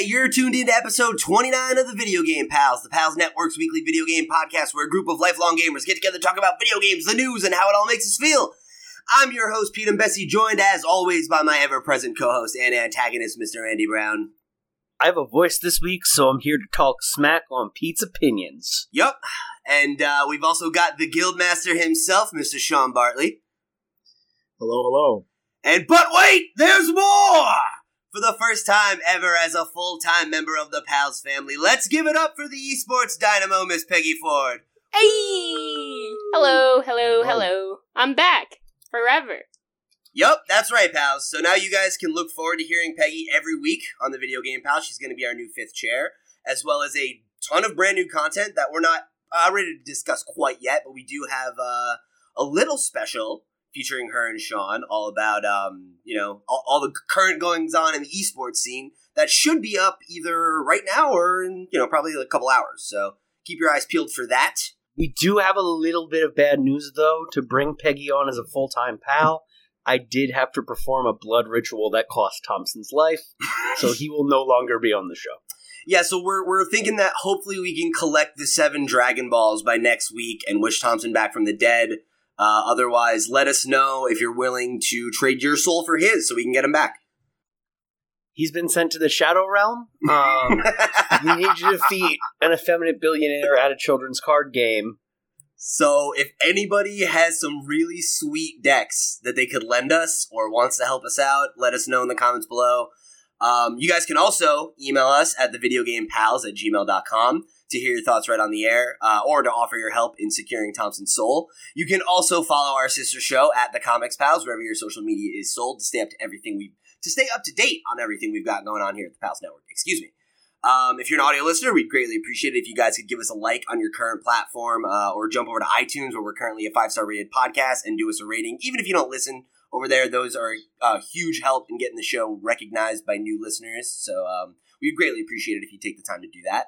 What's? You're tuned into episode 29 of the Video Game Pals, the Pals Network's weekly video game podcast where a group of lifelong gamers get together to talk about video games, the news, and how it all makes us feel. I'm your host, Pete and Bessie, joined as always by my ever present co host and antagonist, Mr. Andy Brown. I have a voice this week, so I'm here to talk smack on Pete's opinions. Yup. And uh, we've also got the Guildmaster himself, Mr. Sean Bartley. Hello, hello. And but wait, there's more! For the first time ever as a full time member of the Pals family, let's give it up for the esports dynamo, Miss Peggy Forde. Hey! Hello, hello, hello. I'm back. Forever. Yup, that's right, pals. So now you guys can look forward to hearing Peggy every week on the Video Game Pals. She's going to be our new fifth chair, as well as a ton of brand new content that we're not uh, ready to discuss quite yet, but we do have uh, a little special featuring her and Sean, all about um, you know all, all the current goings on in the esports scene that should be up either right now or in you know probably a couple hours. So keep your eyes peeled for that. We do have a little bit of bad news, though, to bring Peggy on as a full time pal. I did have to perform a blood ritual that cost Thompson's life, so he will no longer be on the show. Yeah, so we're we're thinking that hopefully we can collect the seven Dragon Balls by next week and wish Thompson back from the dead. Uh, otherwise, let us know if you're willing to trade your soul for his, so we can get him back. He's been sent to the Shadow Realm. Um, we need you to defeat an effeminate billionaire at a children's card game. So if anybody has some really sweet decks that they could lend us or wants to help us out, let us know in the comments below. Um, you guys can also email us at thevideogamepals at gmail.com to hear your thoughts right on the air uh, or to offer your help in securing Thompson's soul. You can also follow our sister show at the Comics Pals wherever your social media is sold to stay up to everything we to stay up to date on everything we've got going on here at the Pals Network. Excuse me. Um, if you're an audio listener, we'd greatly appreciate it if you guys could give us a like on your current platform uh, or jump over to iTunes where we're currently a five star rated podcast and do us a rating. Even if you don't listen over there, those are a huge help in getting the show recognized by new listeners. So um, we'd greatly appreciate it if you take the time to do that.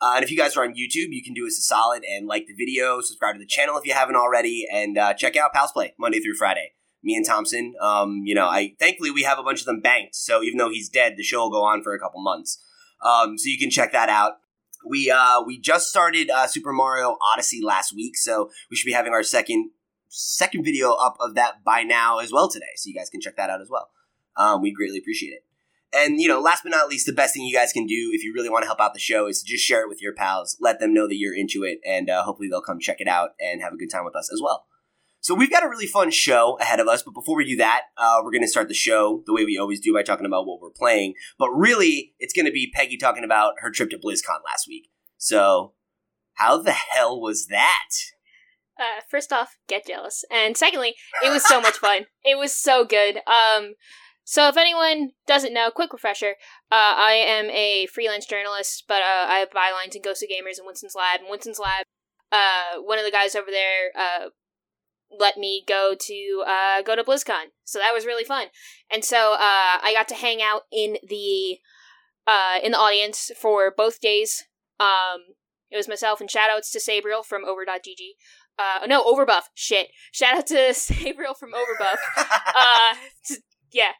Uh, and if you guys are on YouTube, you can do us a solid and like the video, subscribe to the channel if you haven't already, and uh, check out Pals Play Monday through Friday. Me and Thompson, um, you know, I thankfully we have a bunch of them banked, so even though he's dead, the show will go on for a couple months. Um, so you can check that out. We uh, we just started uh, Super Mario Odyssey last week, so we should be having our second second video up of that by now as well today. So you guys can check that out as well. Um, we greatly appreciate it. And you know, last but not least, the best thing you guys can do if you really want to help out the show is to just share it with your pals. Let them know that you're into it, and uh, hopefully they'll come check it out and have a good time with us as well. So we've got a really fun show ahead of us, but before we do that, uh, we're going to start the show the way we always do by talking about what we're playing. But really, it's going to be Peggy talking about her trip to BlizzCon last week. So, how the hell was that? Uh, first off, get jealous, and secondly, it was so much fun. It was so good. Um, so if anyone doesn't know, quick refresher: uh, I am a freelance journalist, but uh, I have bylines in Ghost of Gamers and Winston's Lab. And Winston's Lab, uh, one of the guys over there uh, let me go to uh, go to BlizzCon, so that was really fun. And so uh, I got to hang out in the uh, in the audience for both days. Um, it was myself and shoutouts to Sabriel from Over.gg. Uh, no, Overbuff. Shit. Shout out to Sabriel from Overbuff. uh, yeah,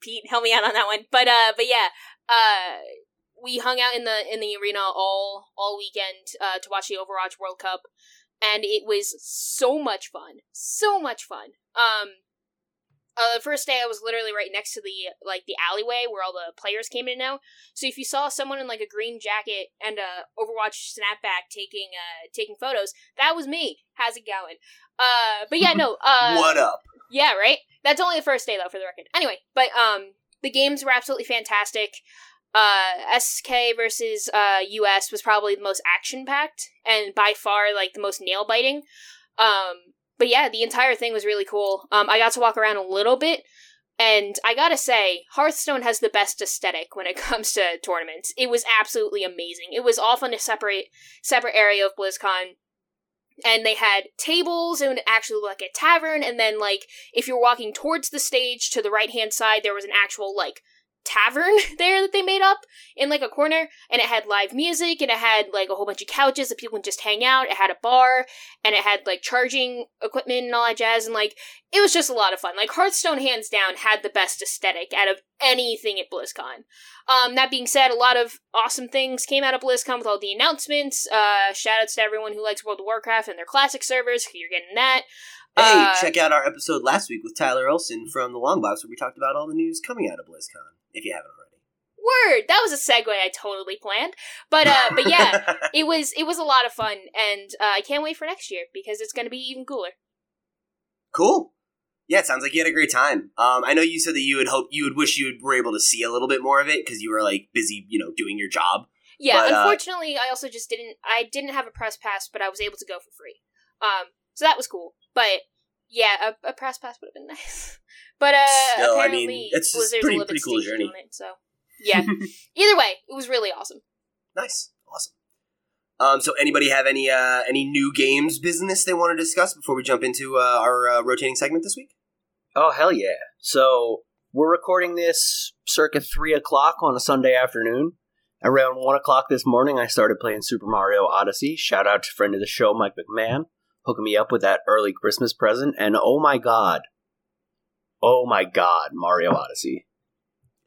Pete, help me out on that one. But uh, but yeah, uh, we hung out in the in the arena all all weekend uh, to watch the Overwatch World Cup and it was so much fun, so much fun. Um, uh, the first day I was literally right next to the like the alleyway where all the players came in now. So if you saw someone in like a green jacket and a Overwatch snapback taking uh taking photos, that was me. How's it going? Uh, but yeah, no. Uh, what up? Yeah, right. That's only the first day though, for the record. Anyway, but um, the games were absolutely fantastic uh, SK versus uh, US was probably the most action packed and by far like the most nail biting. Um, but yeah, the entire thing was really cool. Um, I got to walk around a little bit, and I gotta say, Hearthstone has the best aesthetic when it comes to tournaments. It was absolutely amazing. It was off on a separate separate area of BlizzCon. And they had tables and actually like a tavern, and then like if you're walking towards the stage to the right hand side, there was an actual like tavern there that they made up in like a corner and it had live music and it had like a whole bunch of couches that people can just hang out. It had a bar and it had like charging equipment and all that jazz and like it was just a lot of fun. Like hearthstone hands down had the best aesthetic out of anything at blizzcon. Um that being said a lot of awesome things came out of blizzcon with all the announcements. Uh shout outs to everyone who likes world of warcraft and their classic servers. You're getting that Hey, Uh, check out our episode last week with Tyler Olson from the Long Box where we talked about all the news coming out of BlizzCon, if you haven't already. word that was a segue i totally planned but uh but yeah it was it was a lot of fun and uh, i can't wait for next year because it's going to be even cooler cool. Yeah, it sounds like you had a great time. Um, I know you said that you would hope you would wish you were able to see a little bit more of it because you were like busy, you know, doing your job. yeah But, uh, unfortunately i also just didn't i didn't have a press pass but i was able to go for free um so that was cool but yeah a, a press pass would have been nice but uh Still, I apparently mean, it's Blizzard's pretty- a little pretty bit cool journey. on it, so yeah either way it was really awesome Nice, awesome. Um, so anybody have any uh, any new games business they want to discuss before we jump into uh, our uh, rotating segment this week? Oh hell yeah! So we're recording this circa three o'clock on a Sunday afternoon. Around one o'clock this morning, I started playing Super Mario Odyssey. Shout out to friend of the show, Mike McMahon, hooking me up with that early Christmas present. And oh my god, oh my god, Mario Odyssey!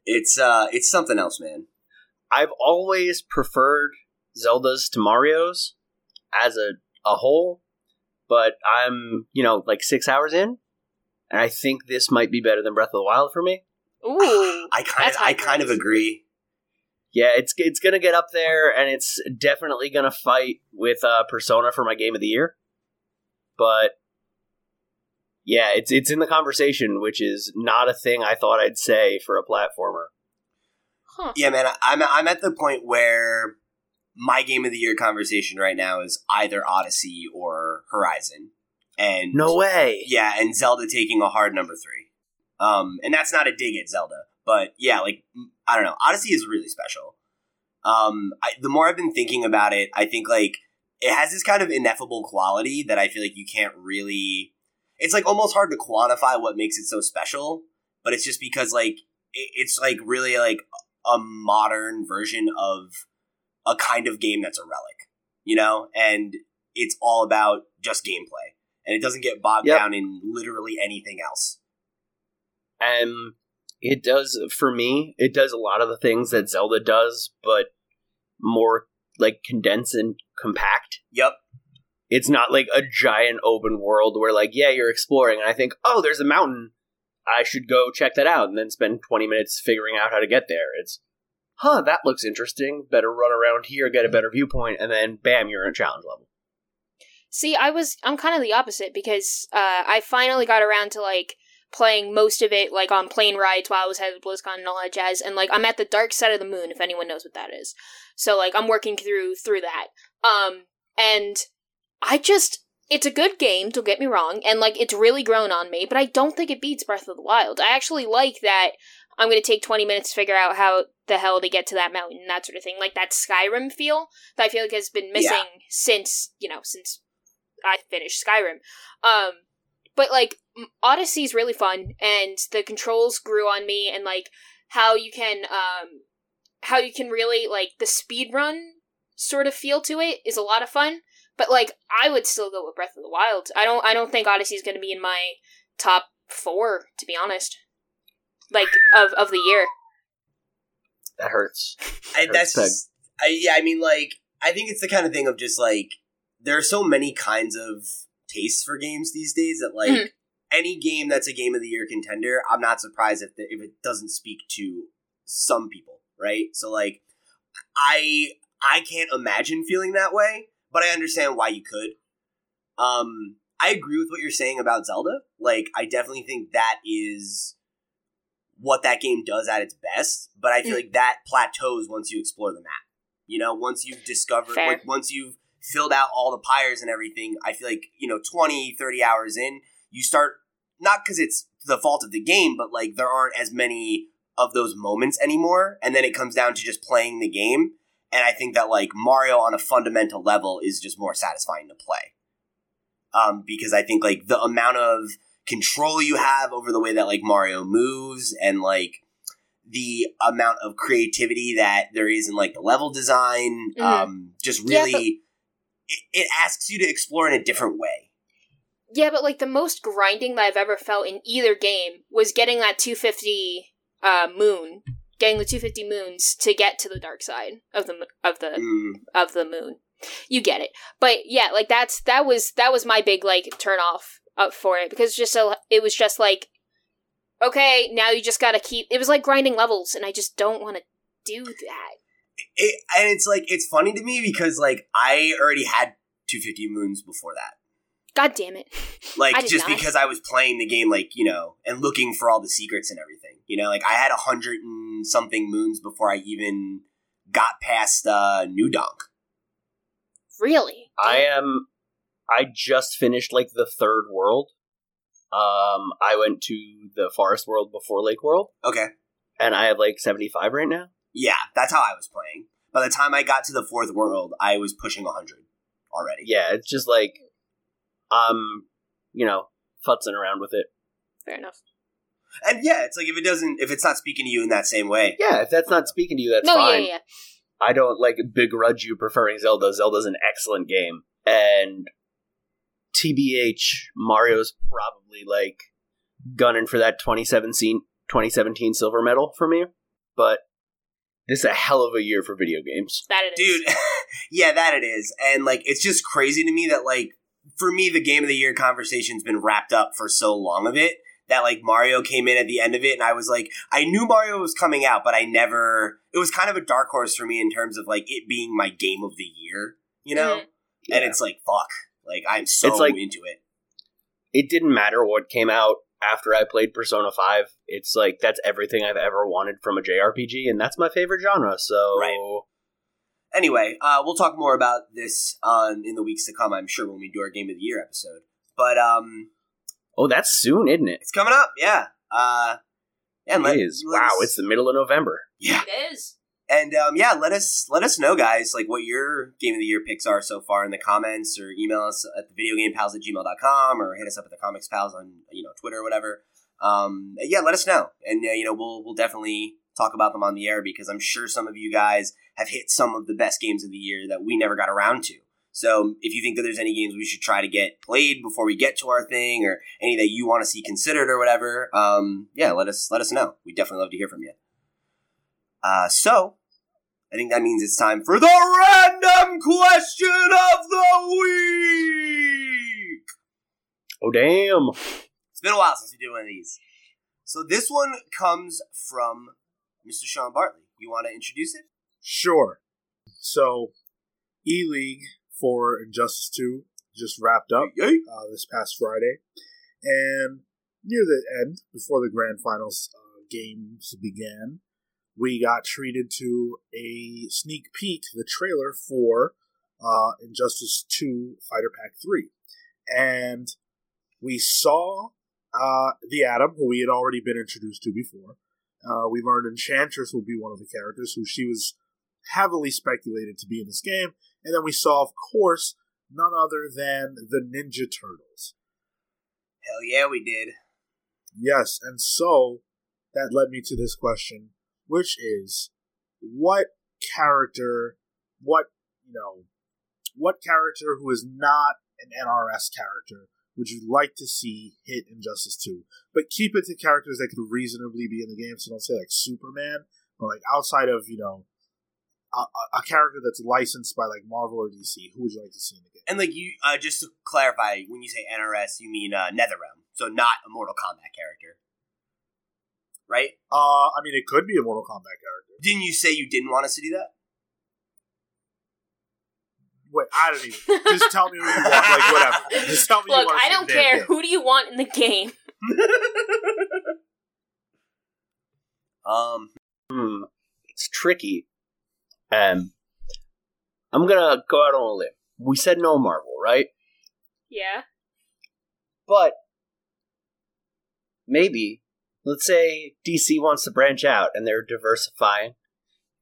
It's uh, it's something else, man. I've always preferred Zeldas to Mario's as a a whole, but I'm you know like six hours in, and I think this might be better than Breath of the Wild for me. ooh I kind of I kind of agree. Yeah, it's it's gonna get up there, and it's definitely gonna fight with uh, Persona for my game of the year. But yeah, it's it's in the conversation, which is not a thing I thought I'd say for a platformer. huh Yeah, man, I'm I'm at the point where my game of the year conversation right now is either Odyssey or Horizon, and No way. yeah, and Zelda taking a hard number three. Um, and that's not a dig at Zelda, but yeah, like I don't know, Odyssey is really special. Um, I, the more I've been thinking about it, I think like it has this kind of ineffable quality that I feel like you can't really. It's like almost hard to quantify what makes it so special, but it's just because like it, it's like really like a modern version of a kind of game that's a relic, you know, and it's all about just gameplay, and it doesn't get bogged Yep. down in literally anything else. And it does for me. It does a lot of the things that Zelda does, but more like condensed and compact. Yep. It's not like a giant open world where like yeah you're exploring and I think oh there's a mountain I should go check that out and then spend 20 minutes figuring out how to get there. It's huh that looks interesting. Better run around here get a better viewpoint and then bam you're in a challenge level. See, I was I'm kind of the opposite because uh, I finally got around to like playing most of it like on plane rides while I was to BlizzCon and all that jazz, and like I'm at the dark side of the moon if anyone knows what that is. So like I'm working through through that. Um, and I just it's a good game. Don't get me wrong, and like it's really grown on me, but I don't think it beats Breath of the Wild. I actually like that. I'm going to take 20 minutes to figure out how the hell to get to that mountain, that sort of thing. Like that Skyrim feel that I feel like has been missing Yeah. since, you know, since I finished Skyrim. Um, but like m- Odyssey's really fun, and the controls grew on me, and like how you can, um, how you can really like the speed run sort of feel to it is a lot of fun. But like I would still go with Breath of the Wild. I don't. I don't think Odyssey is going to be in my top four, to be honest. Like of of the year. That hurts. I, Hurts that's I, yeah. I mean, like I think it's the kind of thing of just like there are so many kinds of tastes for games these days that like Mhm. any game that's a game of the year contender, I'm not surprised if the, if it doesn't speak to some people, right? So like I I can't imagine feeling that way, but I understand why you could. Um, I agree with what you're saying about Zelda. Like, I definitely think that is what that game does at its best. But I feel Mm. like that plateaus once you explore the map. You know, once you've discovered, Fair. like, once you've filled out all the pyres and everything, I feel like, you know, 20, 30 hours in, you start, not because it's the fault of the game, but like there aren't as many of those moments anymore. And then it comes down to just playing the game. And I think that like Mario on a fundamental level is just more satisfying to play. Um, because I think like the amount of control you have over the way that like Mario moves and like the amount of creativity that there is in like the level design. Mhm. Um, just Yeah, really, but- it, it asks you to explore in a different way. Yeah, but like the most grinding that I've ever felt in either game was getting that 250 uh, moon, getting the 250 moons to get to the dark side of the of the Mm, of the moon. You get it. But yeah, like that's that was that was my big like turn off up for it because just a, it was just like okay, now you just got to keep it was like grinding levels and I just don't want to do that. It, and it's like it's funny to me because like I already had 250 moons before that. God damn it. like just not. because I was playing the game, like you know, and looking for all the secrets and everything. You know, like I had a hundred and something moons before I even got past uh, New Donk. Really? I am. I just finished like the third world. Um, I went to the forest world before Lake World, Okay, and I have like seventy five right now. Yeah, that's how I was playing. By the time I got to the fourth world, I was pushing hundred already. Yeah, it's just like, um, you know, futzing around with it. Fair enough. and yeah, it's like if it doesn't, if it's not speaking to you in that same way, Yeah, if that's not speaking to you, that's no, fine. yeah, yeah. I don't like begrudge you preferring Zelda. Zelda's an excellent game, and TBH Mario's probably like gunning for that 2017 2017 silver medal for me. But this is a hell of a year for video games. That it is. dude. yeah, that it is, and like it's just crazy to me that like for me the game of the year conversation's been wrapped up for so long of it that like Mario came in at the end of it, and I was like, I knew Mario was coming out, but I never. It was kind of a dark horse for me in terms of like it being my game of the year, you know. Mhm. And it's like fuck, like I'm so It's like- into it. It didn't matter what came out after I played Persona 5. It's like that's everything I've ever wanted from a JRPG, and that's my favorite genre. So Right. Anyway, uh, we'll talk more about this on in the weeks to come. I'm sure when we do our game of the year episode, but um, oh, that's soon, isn't it? it's coming up. Yeah. Uh, and let, it is. let Wow, us- it's the middle of November. yeah. It is. And um, yeah, let us let us know, guys, like what your game of the year picks are so far in the comments, or email us at the videogamepals at gmail.com or hit us up at the comics pals on you know Twitter or whatever. Um, yeah, let us know, and uh, you know we'll we'll definitely talk about them on the air because I'm sure some of you guys have hit some of the best games of the year that we never got around to. So if you think that there's any games we should try to get played before we get to our thing, or any that you want to see considered or whatever, um, yeah, let us let us know. We definitely love to hear from you. Uh, so I think that means it's time for the random question of the week. Oh damn! It's been a while since we did one of these. So this one comes from Mr. Sean Bartley. You want to introduce it? Sure. So, E League for Injustice 2 just wrapped up uh, this past Friday. And near the end, before the grand finals uh, games began, we got treated to a sneak peek, the trailer for uh, Injustice 2 Fighter Pack 3. And we saw uh, the Atom, who we had already been introduced to before. Uh, we learned Enchantress will be one of the characters who she was heavily speculated to be in this game. And then we saw, of course, none other than the Ninja Turtles. Hell yeah, we did. Yes, and so that led me to this question, which is what character, what, you know, what character who is not an NRS character would you like to see hit Injustice 2? But keep it to characters that could reasonably be in the game, so don't say like Superman, but like outside of, you know, a, a- character that's licensed by like Marvel or DC, who would you like to see in the game? And like you, uh, just to clarify, when you say NRS, you mean uh, NetherRealm, so not a Mortal Kombat character, right? Uh, I mean, it could be a Mortal Kombat character. Didn't you say you didn't want us to do that? Wait, I don't even. Just tell me who you want. Like whatever. Just tell me. What you Look, want to I don't care. game. Who do you want in the game? um, Hmm, it's tricky. Um, I'm gonna go out on a limb. We said no Marvel, right? Yeah. But maybe, let's say DC wants to branch out and they're diversifying,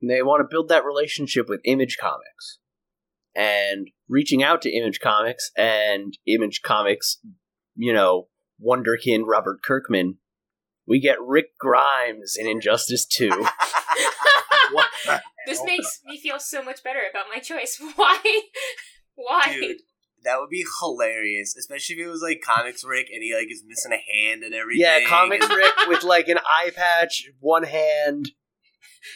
and they want to build that relationship with Image Comics, and reaching out to Image Comics and Image Comics, you know, Wonderkin Robert Kirkman we get Rick Grimes in Injustice 2. What the This hell? makes me feel so much better about my choice. Why? Why? Dude, that would be hilarious, especially if it was like comics Rick and he like is missing a hand and everything. yeah, Comics and- Rick with like an eye patch, one hand.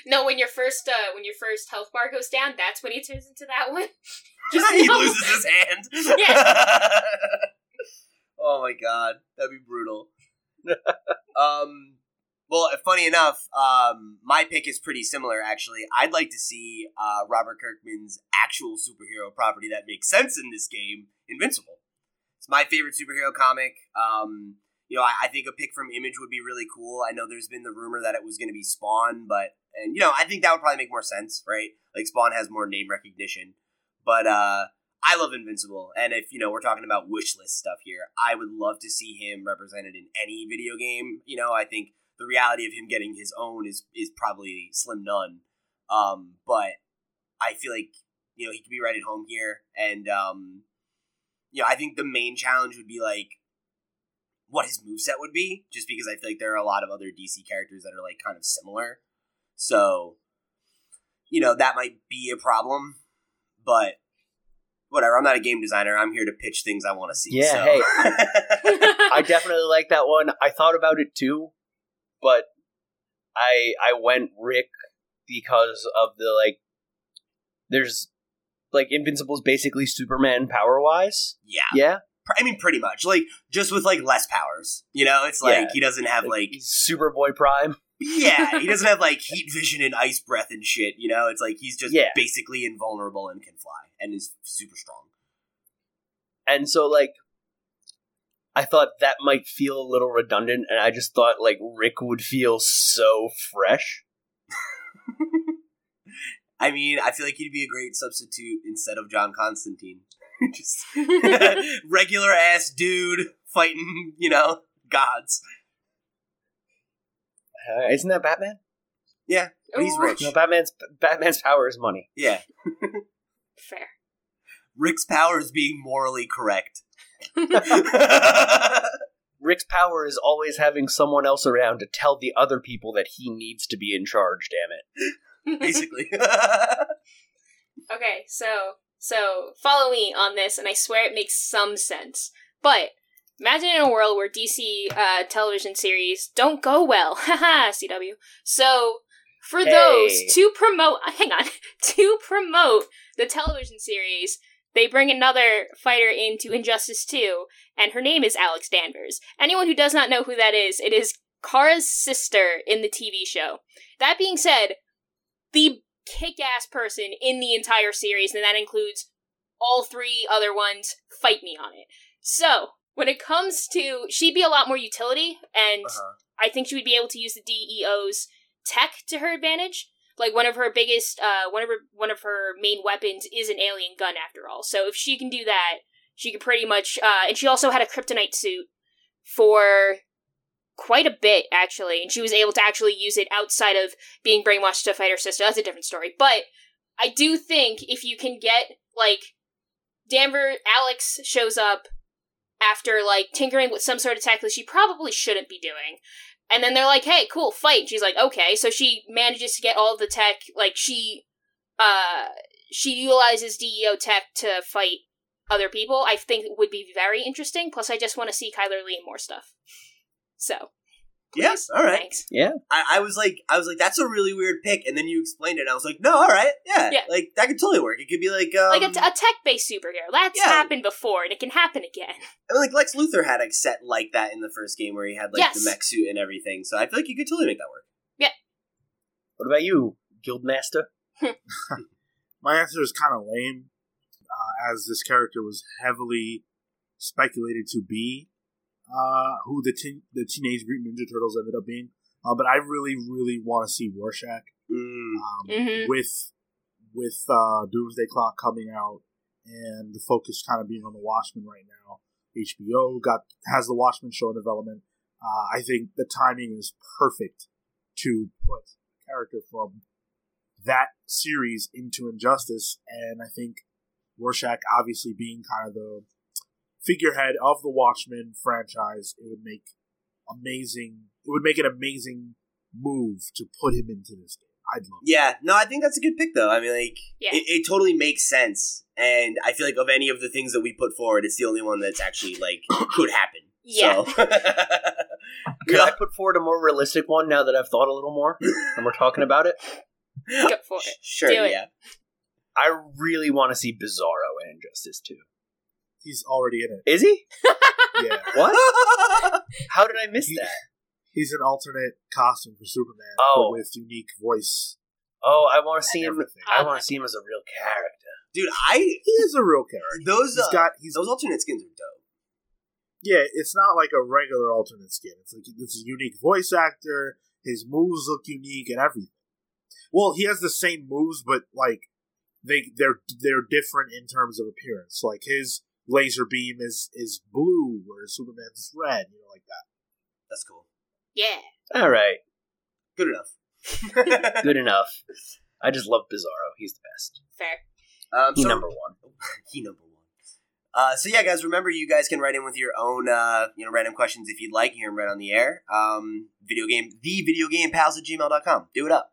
No, when your first uh when your first health bar goes down, that's when he turns into that one. Just he no. loses his hand. Yeah. oh my god, that'd be brutal. um, well, funny enough, um, my pick is pretty similar. Actually, I'd like to see uh, Robert Kirkman's actual superhero property that makes sense in this game, Invincible. It's my favorite superhero comic. Um, you know, I, I think a pick from Image would be really cool. I know there's been the rumor that it was going to be Spawn, but and you know, I think that would probably make more sense, right? Like Spawn has more name recognition, but uh, I love Invincible, and if you know we're talking about wish list stuff here, I would love to see him represented in any video game. You know, I think the reality of him getting his own is is probably slim none. Um, but I feel like you know he could be right at home here, and um, you know I think the main challenge would be like what his moveset would be, just because I feel like there are a lot of other DC characters that are like kind of similar. So, you know, that might be a problem, but whatever. I'm not a game designer. I'm here to pitch things I want to see. Yeah, so. hey. I definitely like that one. I thought about it too, but I I went Rick because of the like there's like Invincible's basically Superman power wise. yeah. Yeah. I mean, pretty much. Like, just with like less powers. You know, it's like Yeah. he doesn't have like Superboy Prime. yeah, he doesn't have like heat vision and ice breath and shit. You know, it's like he's just Yeah. basically invulnerable and can fly and is super strong. And so like I thought that might feel a little redundant and I just thought like Rick would feel so fresh. I mean, I feel like he'd be a great substitute instead of John Constantine. just regular ass dude fighting, you know, gods. Uh, isn't that Batman? Yeah, but he's rich. No, Batman's Batman's power is money. Yeah, Fair. Rick's power is being morally correct. Rick's power is always having someone else around to tell the other people that he needs to be in charge, damn it. Basically. Okay, so so follow me on this, and I swear it makes some sense. But imagine in a world where DC uh, television series don't go well, haha, CW. So for Hey. those to promote, hang on, to promote the television series, they bring another fighter into Injustice Two, and her name is Alex Danvers. Anyone who does not know who that is, it is Kara's sister in the TV show. That being said, the kick ass person in the entire series, and that includes all three other ones, fight me on it. So, when it comes to. She'd be a lot more utility, and Uh-huh. I think she would be able to use the DEO's tech to her advantage. Like one of her biggest, uh, one of her one of her main weapons is an alien gun, after all. So if she can do that, she could pretty much. Uh, and she also had a kryptonite suit for quite a bit actually, and she was able to actually use it outside of being brainwashed to fight her sister. That's a different story. But I do think if you can get like Danver Alex shows up after like tinkering with some sort of tech that she probably shouldn't be doing. And then they're like, "Hey, cool, fight." She's like, "Okay." So she manages to get all the tech. Like she, uh, she utilizes DEO tech to fight other people. I think would be very interesting. Plus, I just want to see Chyler Leigh more stuff. So, yes, all right. thanks. I, I was like, I was like, that's a really weird pick, and then you explained it, and I was like, no, all right, yeah, Yeah. like that could totally work. It could be like, um, like a, t- a tech-based superhero. That's Yeah. happened before, and it can happen again. I mean, like Lex Luthor had a set like that in the first game where he had like Yes. the mech suit and everything. So I feel like you could totally make that work. Yeah. What about you, Guildmaster? My answer is kind of lame, uh, as this character was heavily speculated to be uh, who the teen the Teenage Mutant Ninja Turtles ended up being. Uh, but I really, really want to see Rorschach Mm. um, Mhm. with with uh, Doomsday Clock coming out and the focus kind of being on the Watchmen right now. HBO got has the Watchmen show in development. Uh, I think the timing is perfect to put a character from that series into Injustice, and I think Rorschach obviously being kind of the figurehead of the Watchmen franchise, it would make amazing it would make an amazing move to put him into this game. I'd love. it. Yeah, no, I think that's a good pick though. I mean, like, Yeah. it, it totally makes sense, and I feel like of any of the things that we put forward, it's the only one that's actually like could happen. Yeah. So. Could I put forward a more realistic one now that I've thought a little more and we're talking about it? Go for it. Sure, Do it. yeah. I really want to see Bizarro in Injustice 2. He's already in it. Is he? Yeah, What? How did I miss He- that? he's an alternate costume for Superman, Oh. but with unique voice. Oh, I want to see him. everything. I want to see him as a real character. Dude, I He is a real character. those He's uh, got he's those alternate skins are dope. yeah. It's not like a regular alternate skin. It's like it's a unique voice actor. His moves look unique and everything. Well, he has the same moves, but like they they're they're different in terms of appearance. Like his laser beam is is blue, whereas Superman's is red. You know, like that. That's cool. Yeah. All right, Good enough. good enough. I just love Bizarro. He's the best. Fair. um, He so- number one. he number one. Uh, so yeah, guys, remember you guys can write in with your own uh, you know random questions if you'd like. Hear them right on the air. Um, video game, the video game pals at gmail.com. Do it up.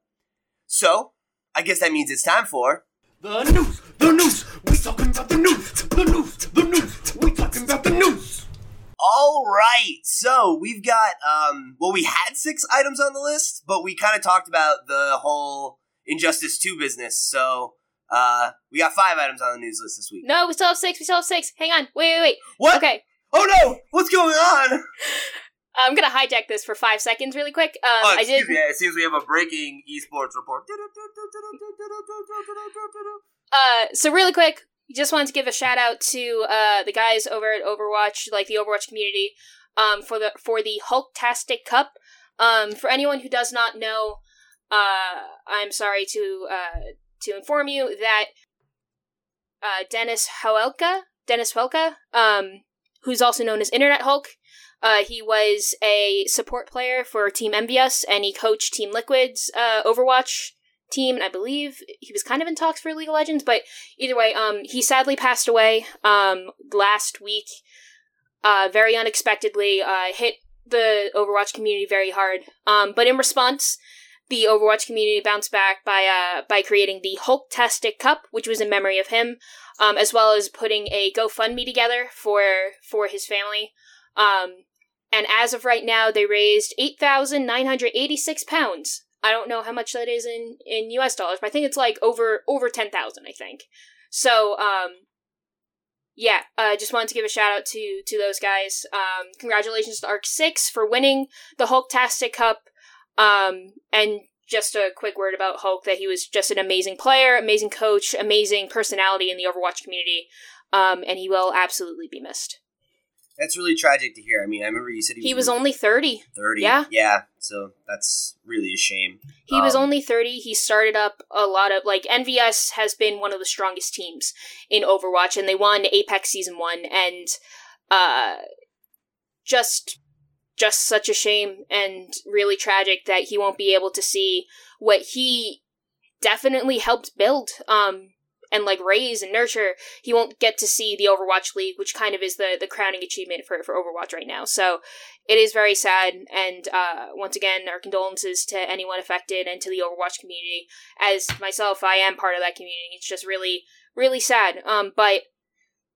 So I guess that means it's time for The news, the news, we talking about the news, the news, the news, we talking about the news. All right, so we've got um, well, we had six items on the list, but we kind of talked about the whole Injustice Two business. So uh, we got five items on the news list this week. No, we still have six. We still have six. Hang on. Wait, wait, wait. What? Okay. Oh no! What's going on? I'm gonna hijack this for five seconds, really quick. Um, oh, I excuse did. me. It seems we have a breaking esports report. Uh, so really quick, just wanted to give a shout out to uh the guys over at Overwatch, like the Overwatch community, um, for the for the Hulktastic Cup. Um, for anyone who does not know, uh, I'm sorry to uh to inform you that uh Dennis Hawelka, Dennis Hawelka, um, who's also known as Internet Hulk. Uh, he was a support player for Team EnVyUs, and he coached Team Liquid's uh, Overwatch team, and I believe he was kind of in talks for League of Legends, but either way, um, he sadly passed away um, last week, uh, very unexpectedly. Uh, hit the Overwatch community very hard, um, but in response, the Overwatch community bounced back by uh, by creating the Hulktastic Cup, which was in memory of him, um, as well as putting a GoFundMe together for for his family. Um, and as of right now, they raised eight thousand nine hundred eighty six pounds. I don't know how much that is in in U.S. dollars, but I think it's like over over ten thousand. I think. So, um, yeah, I uh, just wanted to give a shout out to to those guys. Um, congratulations to Arc Six for winning the Hulktastic Cup. Um, and just a quick word about Hulk that he was just an amazing player, amazing coach, amazing personality in the Overwatch community. Um, and he will absolutely be missed. That's really tragic to hear. I mean, I remember you said he was, He was only 30. thirty. yeah. yeah. So that's really a shame. He was Um, only 30. He started up a lot of, like, EnVyUs has been one of the strongest teams in Overwatch, and they won Apex Season 1, and, uh, just, just such a shame and really tragic that he won't be able to see what he definitely helped build, um, and like raise and nurture. He won't get to see the Overwatch League, which kind of is the, the crowning achievement for, for Overwatch right now. So, it is very sad and uh, once again our condolences to anyone affected and to the overwatch community as myself i am part of that community it's just really really sad um, but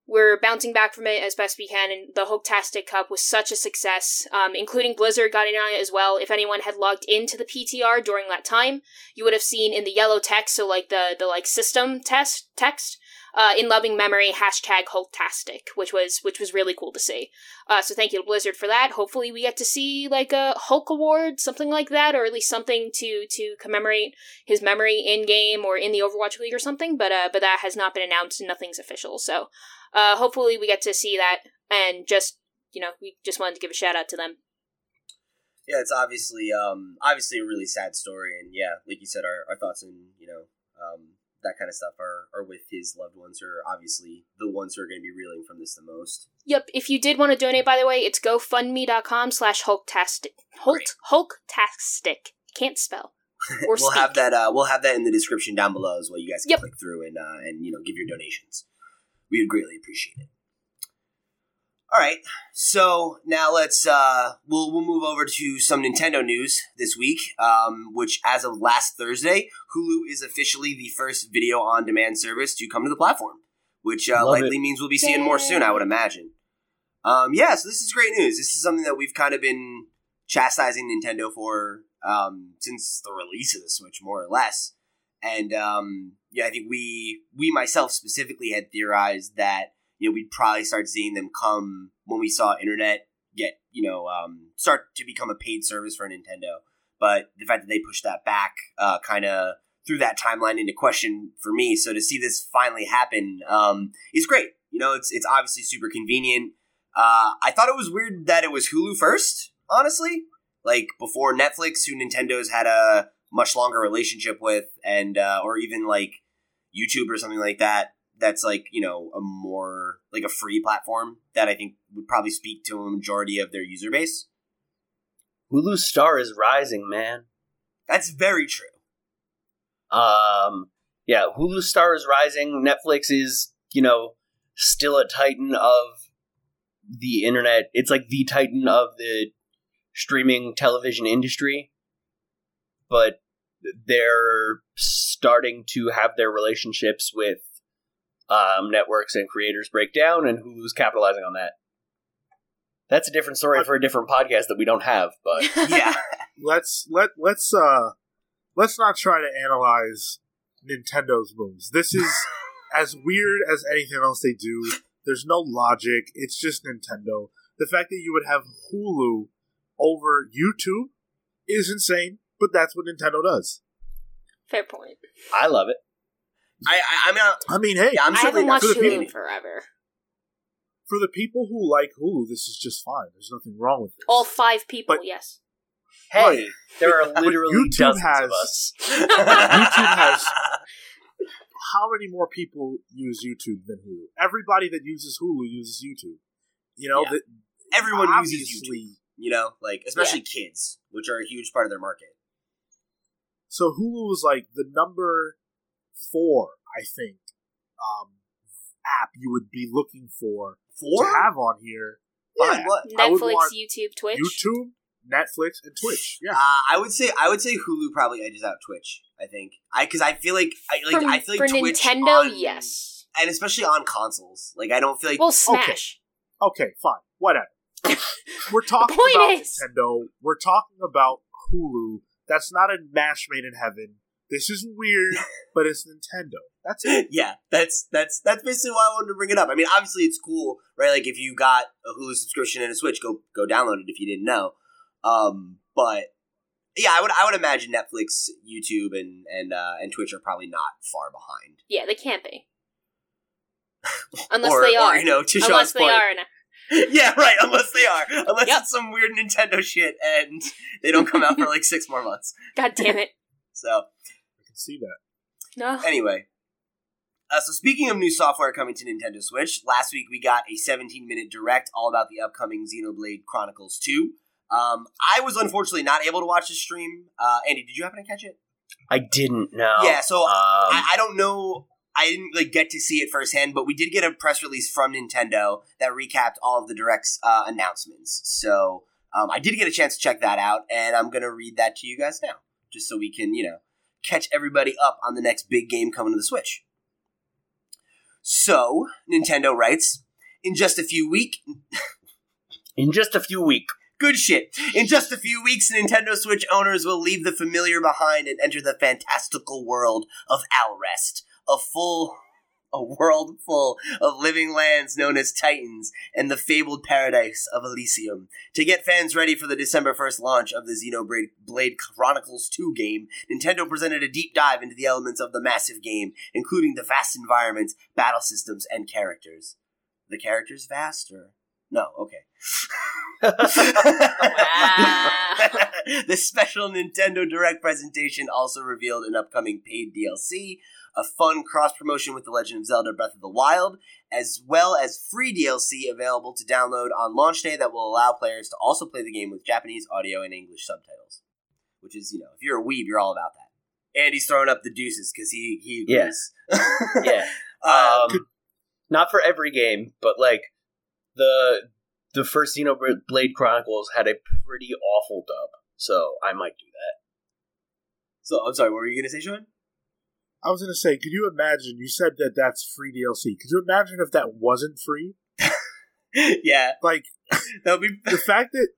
we're bouncing back from it as best we can and the Hulktastic cup was such a success um, including blizzard got in on it as well if anyone had logged into the ptr during that time you would have seen in the yellow text so like the the like system test text uh, in loving memory hashtag Hulktastic, which was which was really cool to see. Uh, so thank you to Blizzard for that. Hopefully we get to see like a Hulk award, something like that, or at least something to to commemorate his memory in game or in the Overwatch League or something. But uh, but that has not been announced and nothing's official. So uh, hopefully we get to see that and just you know we just wanted to give a shout out to them. Yeah, it's obviously um obviously a really sad story, and yeah, like you said, our, our thoughts and you know um that kind of stuff are are with his loved ones, are obviously the ones who are going to be reeling from this the most. Yep. If you did want to donate, by the way, it's GoFundMe.com slash Hulktastic. Hulk Great. Hulktastic. Can't spell. Or we'll speak. have that. Uh, we'll have that in the description down below as well. You guys can Yep. click through and uh, and you know give your donations. We would greatly appreciate it. All right, so now let's uh, we'll we'll move over to some Nintendo news this week. Um, which, as of last Thursday, Hulu is officially the first video on demand service to come to the platform, which uh, likely means we'll be seeing more soon. I would imagine. Um, yeah, so this is great news. This is something that we've kind of been chastising Nintendo for um, since the release of the Switch, more or less. And um, yeah, I think we we myself specifically had theorized that you know we'd probably start seeing them come when we saw internet get you know um, start to become a paid service for Nintendo. But the fact that they pushed that back uh, kind of threw that timeline into question for me. So to see this finally happen um, is great. You know, it's it's obviously super convenient. Uh, I thought it was weird that it was Hulu first. Honestly, like before Netflix, who Nintendo's had a much longer relationship with, and uh, or even like YouTube or something like that. That's like you know a more like a free platform that I think would probably speak to a majority of their user base. Hulu's star is rising, man. That's very true. Um, yeah, Hulu's star is rising. Netflix is, you know, still a titan of the internet. It's like the titan of the streaming television industry, but they're starting to have their relationships with um, networks and creators break down, and Hulu's capitalizing on that. That's a different story for a different podcast that we don't have, but Yeah, let's let let's uh let's not try to analyze Nintendo's moves. This is as weird as anything else they do. There's no logic. It's just Nintendo. The fact that you would have Hulu over YouTube is insane, but that's what Nintendo does. Fair point. I love it. I I, I mean, I, I mean, hey, yeah, I'm I certainly haven't not watched Hulu people. in forever. for the people who like Hulu, this is just fine. There's nothing wrong with this. All five people, But- yes. Hey, Right. there are literally YouTube dozens has- of us. YouTube has how many more people use YouTube than Hulu? Everybody that uses Hulu uses YouTube. You know, Yeah. that everyone uses YouTube. You know, like especially kids, which are a huge part of their market. So Hulu was like the number four, I think, um, app you would be looking for Four? to have on here. Yeah, what? Netflix, YouTube, Twitch. YouTube, Netflix, and Twitch. Yeah, Uh, I would say I would say Hulu probably edges out Twitch. I think I because I feel like I like for, I feel like for Twitch Nintendo, on- yes. and especially on consoles. Like I don't feel like Well, Smash. okay, fine, whatever. We're talking about is- Nintendo. We're talking about Hulu. That's not a match made in heaven. This is weird, but it's Nintendo. That's it. yeah, that's that's that's basically why I wanted to bring it up. I mean, obviously it's cool, right? Like if you got a Hulu subscription and a Switch, go go download it if you didn't know. Um, but yeah, I would I would imagine Netflix, YouTube, and and uh, and Twitch are probably not far behind. Yeah, they can't be. Unless or, they are. or, you know, to Unless Sean's they point, are. now. yeah, right. Unless they are, unless Yep. it's some weird Nintendo shit and they don't come out for like six more months. God damn it. So I can see that. No. anyway, uh, so speaking of new software coming to Nintendo Switch, last week we got a 17 minute direct all about the upcoming Xenoblade Chronicles 2. Um, I was unfortunately not able to watch the stream. Uh, Andy, did you happen to catch it? I didn't know. Yeah, so um, I, I don't know. I didn't like get to see it firsthand, but we did get a press release from Nintendo that recapped all of the direct's uh, announcements. So um, I did get a chance to check that out, and I'm gonna read that to you guys now, just so we can, you know, catch everybody up on the next big game coming to the Switch. So Nintendo writes, in just a few week, in just a few week. Good shit. In just a few weeks, Nintendo Switch owners will leave the familiar behind and enter the fantastical world of Alrest, a full a world full of living lands known as Titans and the fabled paradise of Elysium. To get fans ready for the December 1st launch of the Xenoblade Blade Chronicles 2 game, Nintendo presented a deep dive into the elements of the massive game, including the vast environments, battle systems, and characters. The characters vast or no, okay. the special Nintendo Direct presentation also revealed an upcoming paid DLC, a fun cross promotion with The Legend of Zelda Breath of the Wild, as well as free DLC available to download on launch day that will allow players to also play the game with Japanese audio and English subtitles. Which is, you know, if you're a weeb, you're all about that. And he's throwing up the deuces because he, he Yeah. agrees. Yeah. Um, Um, not for every game, but like the the first Xenoblade Chronicles had a pretty awful dub, so I might do that. So I'm sorry. What were you gonna say, Sean? I was gonna say, could you imagine? You said that that's free DLC. Could you imagine if that wasn't free? yeah, Like that would be. the fact that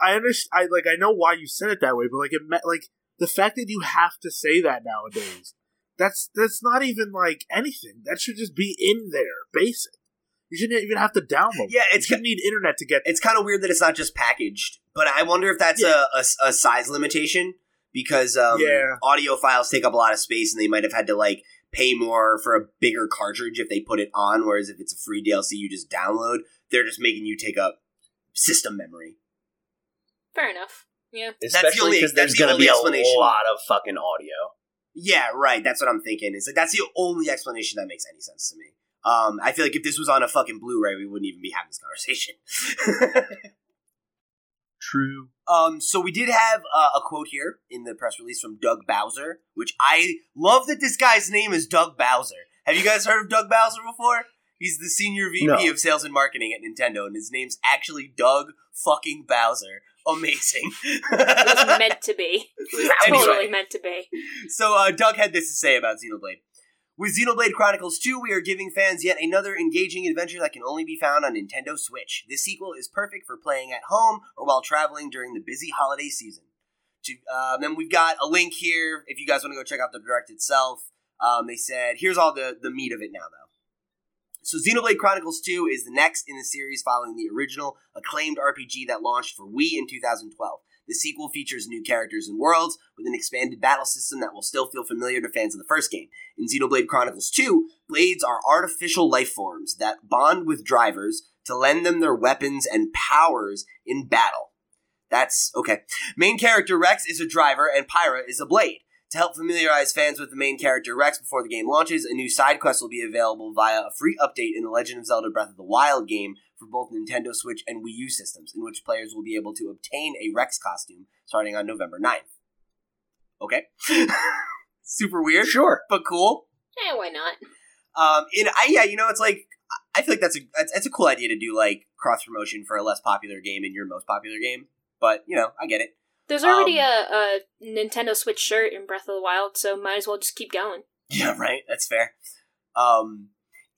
I understand, I like, I know why you said it that way, but like, it meant like the fact that you have to say that nowadays. That's that's not even like anything. That should just be in there, basic. You shouldn't even have to download. Yeah, it's you shouldn't need internet to get. It's kind of weird that it's not just packaged, but I wonder if that's Yeah. a, a, a size limitation because um, Yeah. audio files take up a lot of space, and they might have had to like pay more for a bigger cartridge if they put it on. Whereas if it's a free DLC, you just download. They're just making you take up system memory. Fair enough. Yeah. the Especially only- because that's there's the going to only be a lot of fucking audio. Yeah, right. That's what I'm thinking. Is like that's the only explanation that makes any sense to me. Um, I feel like if this was on a fucking Blu-ray, we wouldn't even be having this conversation. True. Um, so we did have uh, a quote here in the press release from Doug Bowser, which I love that this guy's name is Doug Bowser. Have you guys heard of Doug Bowser before? He's the senior VP No. of sales and marketing at Nintendo, and his name's actually Doug fucking Bowser. Amazing. It was meant to be. Anyway. Totally meant to be. So uh, Doug had this to say about Xenoblade. With Xenoblade Chronicles 2, we are giving fans yet another engaging adventure that can only be found on Nintendo Switch. This sequel is perfect for playing at home or while traveling during the busy holiday season. To, um, then we've got a link here if you guys want to go check out the direct itself. Um, they said, here's all the, the meat of it now, though. So, Xenoblade Chronicles 2 is the next in the series following the original acclaimed RPG that launched for Wii in 2012. The sequel features new characters and worlds with an expanded battle system that will still feel familiar to fans of the first game. In Xenoblade Chronicles 2, blades are artificial life forms that bond with drivers to lend them their weapons and powers in battle. That's okay. Main character Rex is a driver and Pyra is a blade. To help familiarize fans with the main character Rex before the game launches, a new side quest will be available via a free update in the Legend of Zelda Breath of the Wild game for both Nintendo Switch and Wii U systems, in which players will be able to obtain a Rex costume starting on November 9th. Okay. Super weird, Sure. but cool. Yeah, why not? Um, and I yeah, you know, it's like I feel like that's a that's, that's a cool idea to do like cross promotion for a less popular game in your most popular game. But you know, I get it. There's already Um, a, a Nintendo Switch shirt in Breath of the Wild, so might as well just keep going. Yeah, right. That's fair. Um,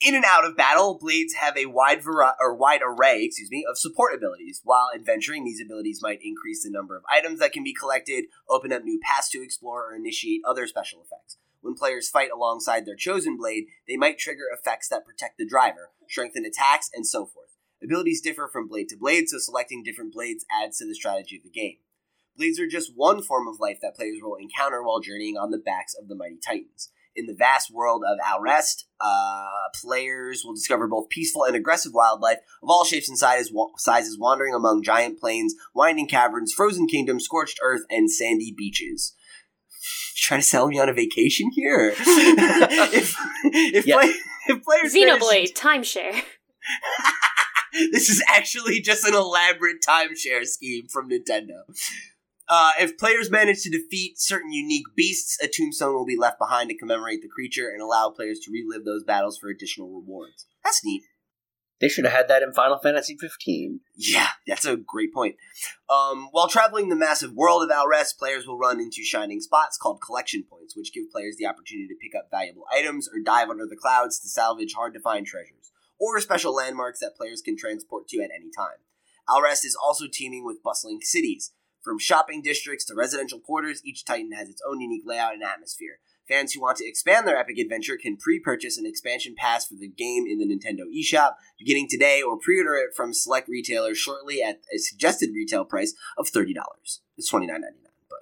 in and out of battle, blades have a wide vari- or wide array, excuse me, of support abilities. While adventuring, these abilities might increase the number of items that can be collected, open up new paths to explore, or initiate other special effects. When players fight alongside their chosen blade, they might trigger effects that protect the driver, strengthen attacks, and so forth. Abilities differ from blade to blade, so selecting different blades adds to the strategy of the game. Blades are just one form of life that players will encounter while journeying on the backs of the mighty titans. In the vast world of Alrest, uh, players will discover both peaceful and aggressive wildlife of all shapes and sizes, wa- sizes wandering among giant plains, winding caverns, frozen kingdoms, scorched earth, and sandy beaches. Trying to sell me on a vacation here? if if, Yeah. play, if players manage- Xenoblade timeshare. this is actually just an elaborate timeshare scheme from Nintendo. Uh, if players manage to defeat certain unique beasts, a tombstone will be left behind to commemorate the creature and allow players to relive those battles for additional rewards. That's neat. They should have had that in Final Fantasy 15. Yeah, that's a great point. Um, while traveling the massive world of Alrest, players will run into shining spots called collection points, which give players the opportunity to pick up valuable items or dive under the clouds to salvage hard to find treasures, or special landmarks that players can transport to at any time. Alrest is also teeming with bustling cities. From shopping districts to residential quarters, each Titan has its own unique layout and atmosphere. Fans who want to expand their epic adventure can pre-purchase an expansion pass for the game in the Nintendo eShop beginning today or pre-order it from select retailers shortly at a suggested retail price of $30. It's $29.99, but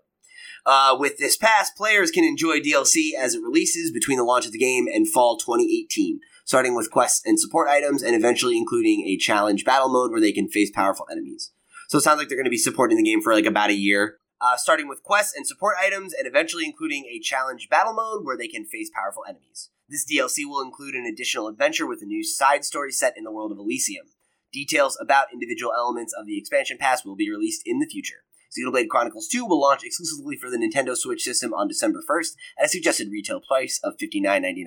uh, with this pass, players can enjoy DLC as it releases between the launch of the game and fall 2018, starting with quests and support items and eventually including a challenge battle mode where they can face powerful enemies. So it sounds like they're going to be supporting the game for like about a year, uh, starting with quests and support items, and eventually including a challenge battle mode where they can face powerful enemies. This DLC will include an additional adventure with a new side story set in the world of Elysium. Details about individual elements of the expansion pass will be released in the future. Xenoblade Chronicles 2 will launch exclusively for the Nintendo Switch system on December 1st at a suggested retail price of $59.99.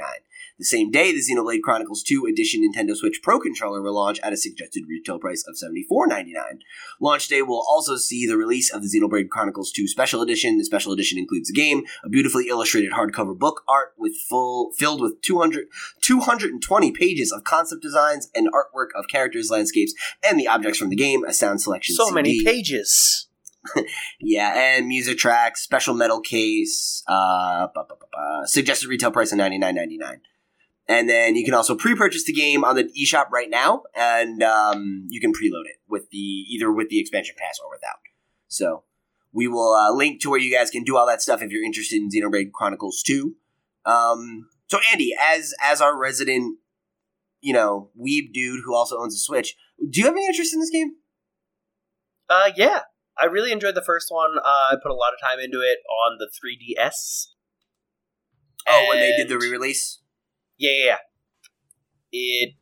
The same day, the Xenoblade Chronicles 2 Edition Nintendo Switch Pro controller will launch at a suggested retail price of $74.99. Launch day will also see the release of the Xenoblade Chronicles 2 Special Edition. The Special Edition includes a game, a beautifully illustrated hardcover book art with full filled with 200, 220 pages of concept designs and artwork of characters, landscapes, and the objects from the game, a sound selection So CD. many pages. Yeah, and music tracks, special metal case, uh, bu- bu- bu- suggested retail price of ninety nine ninety nine. And then you can also pre-purchase the game on the eShop right now, and um, you can preload it with the either with the expansion pass or without. So we will uh, link to where you guys can do all that stuff if you're interested in Xenoblade Chronicles Two. Um, so Andy, as as our resident, you know, weeb dude who also owns a Switch, do you have any interest in this game? Uh, yeah. I really enjoyed the first one. Uh, I put a lot of time into it on the 3DS. Oh, when they did the re-release. Yeah, yeah, yeah. It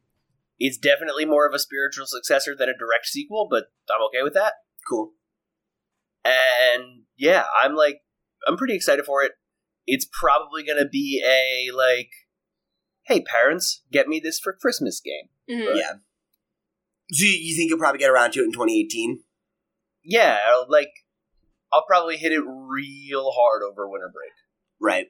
is definitely more of a spiritual successor than a direct sequel, but I'm okay with that. Cool. And yeah, I'm like, I'm pretty excited for it. It's probably gonna be a like, hey parents, get me this for Christmas game. Mhm. Yeah. So you, you think you'll probably get around to it in 2018? Yeah, like, I'll probably hit it real hard over winter break. Right.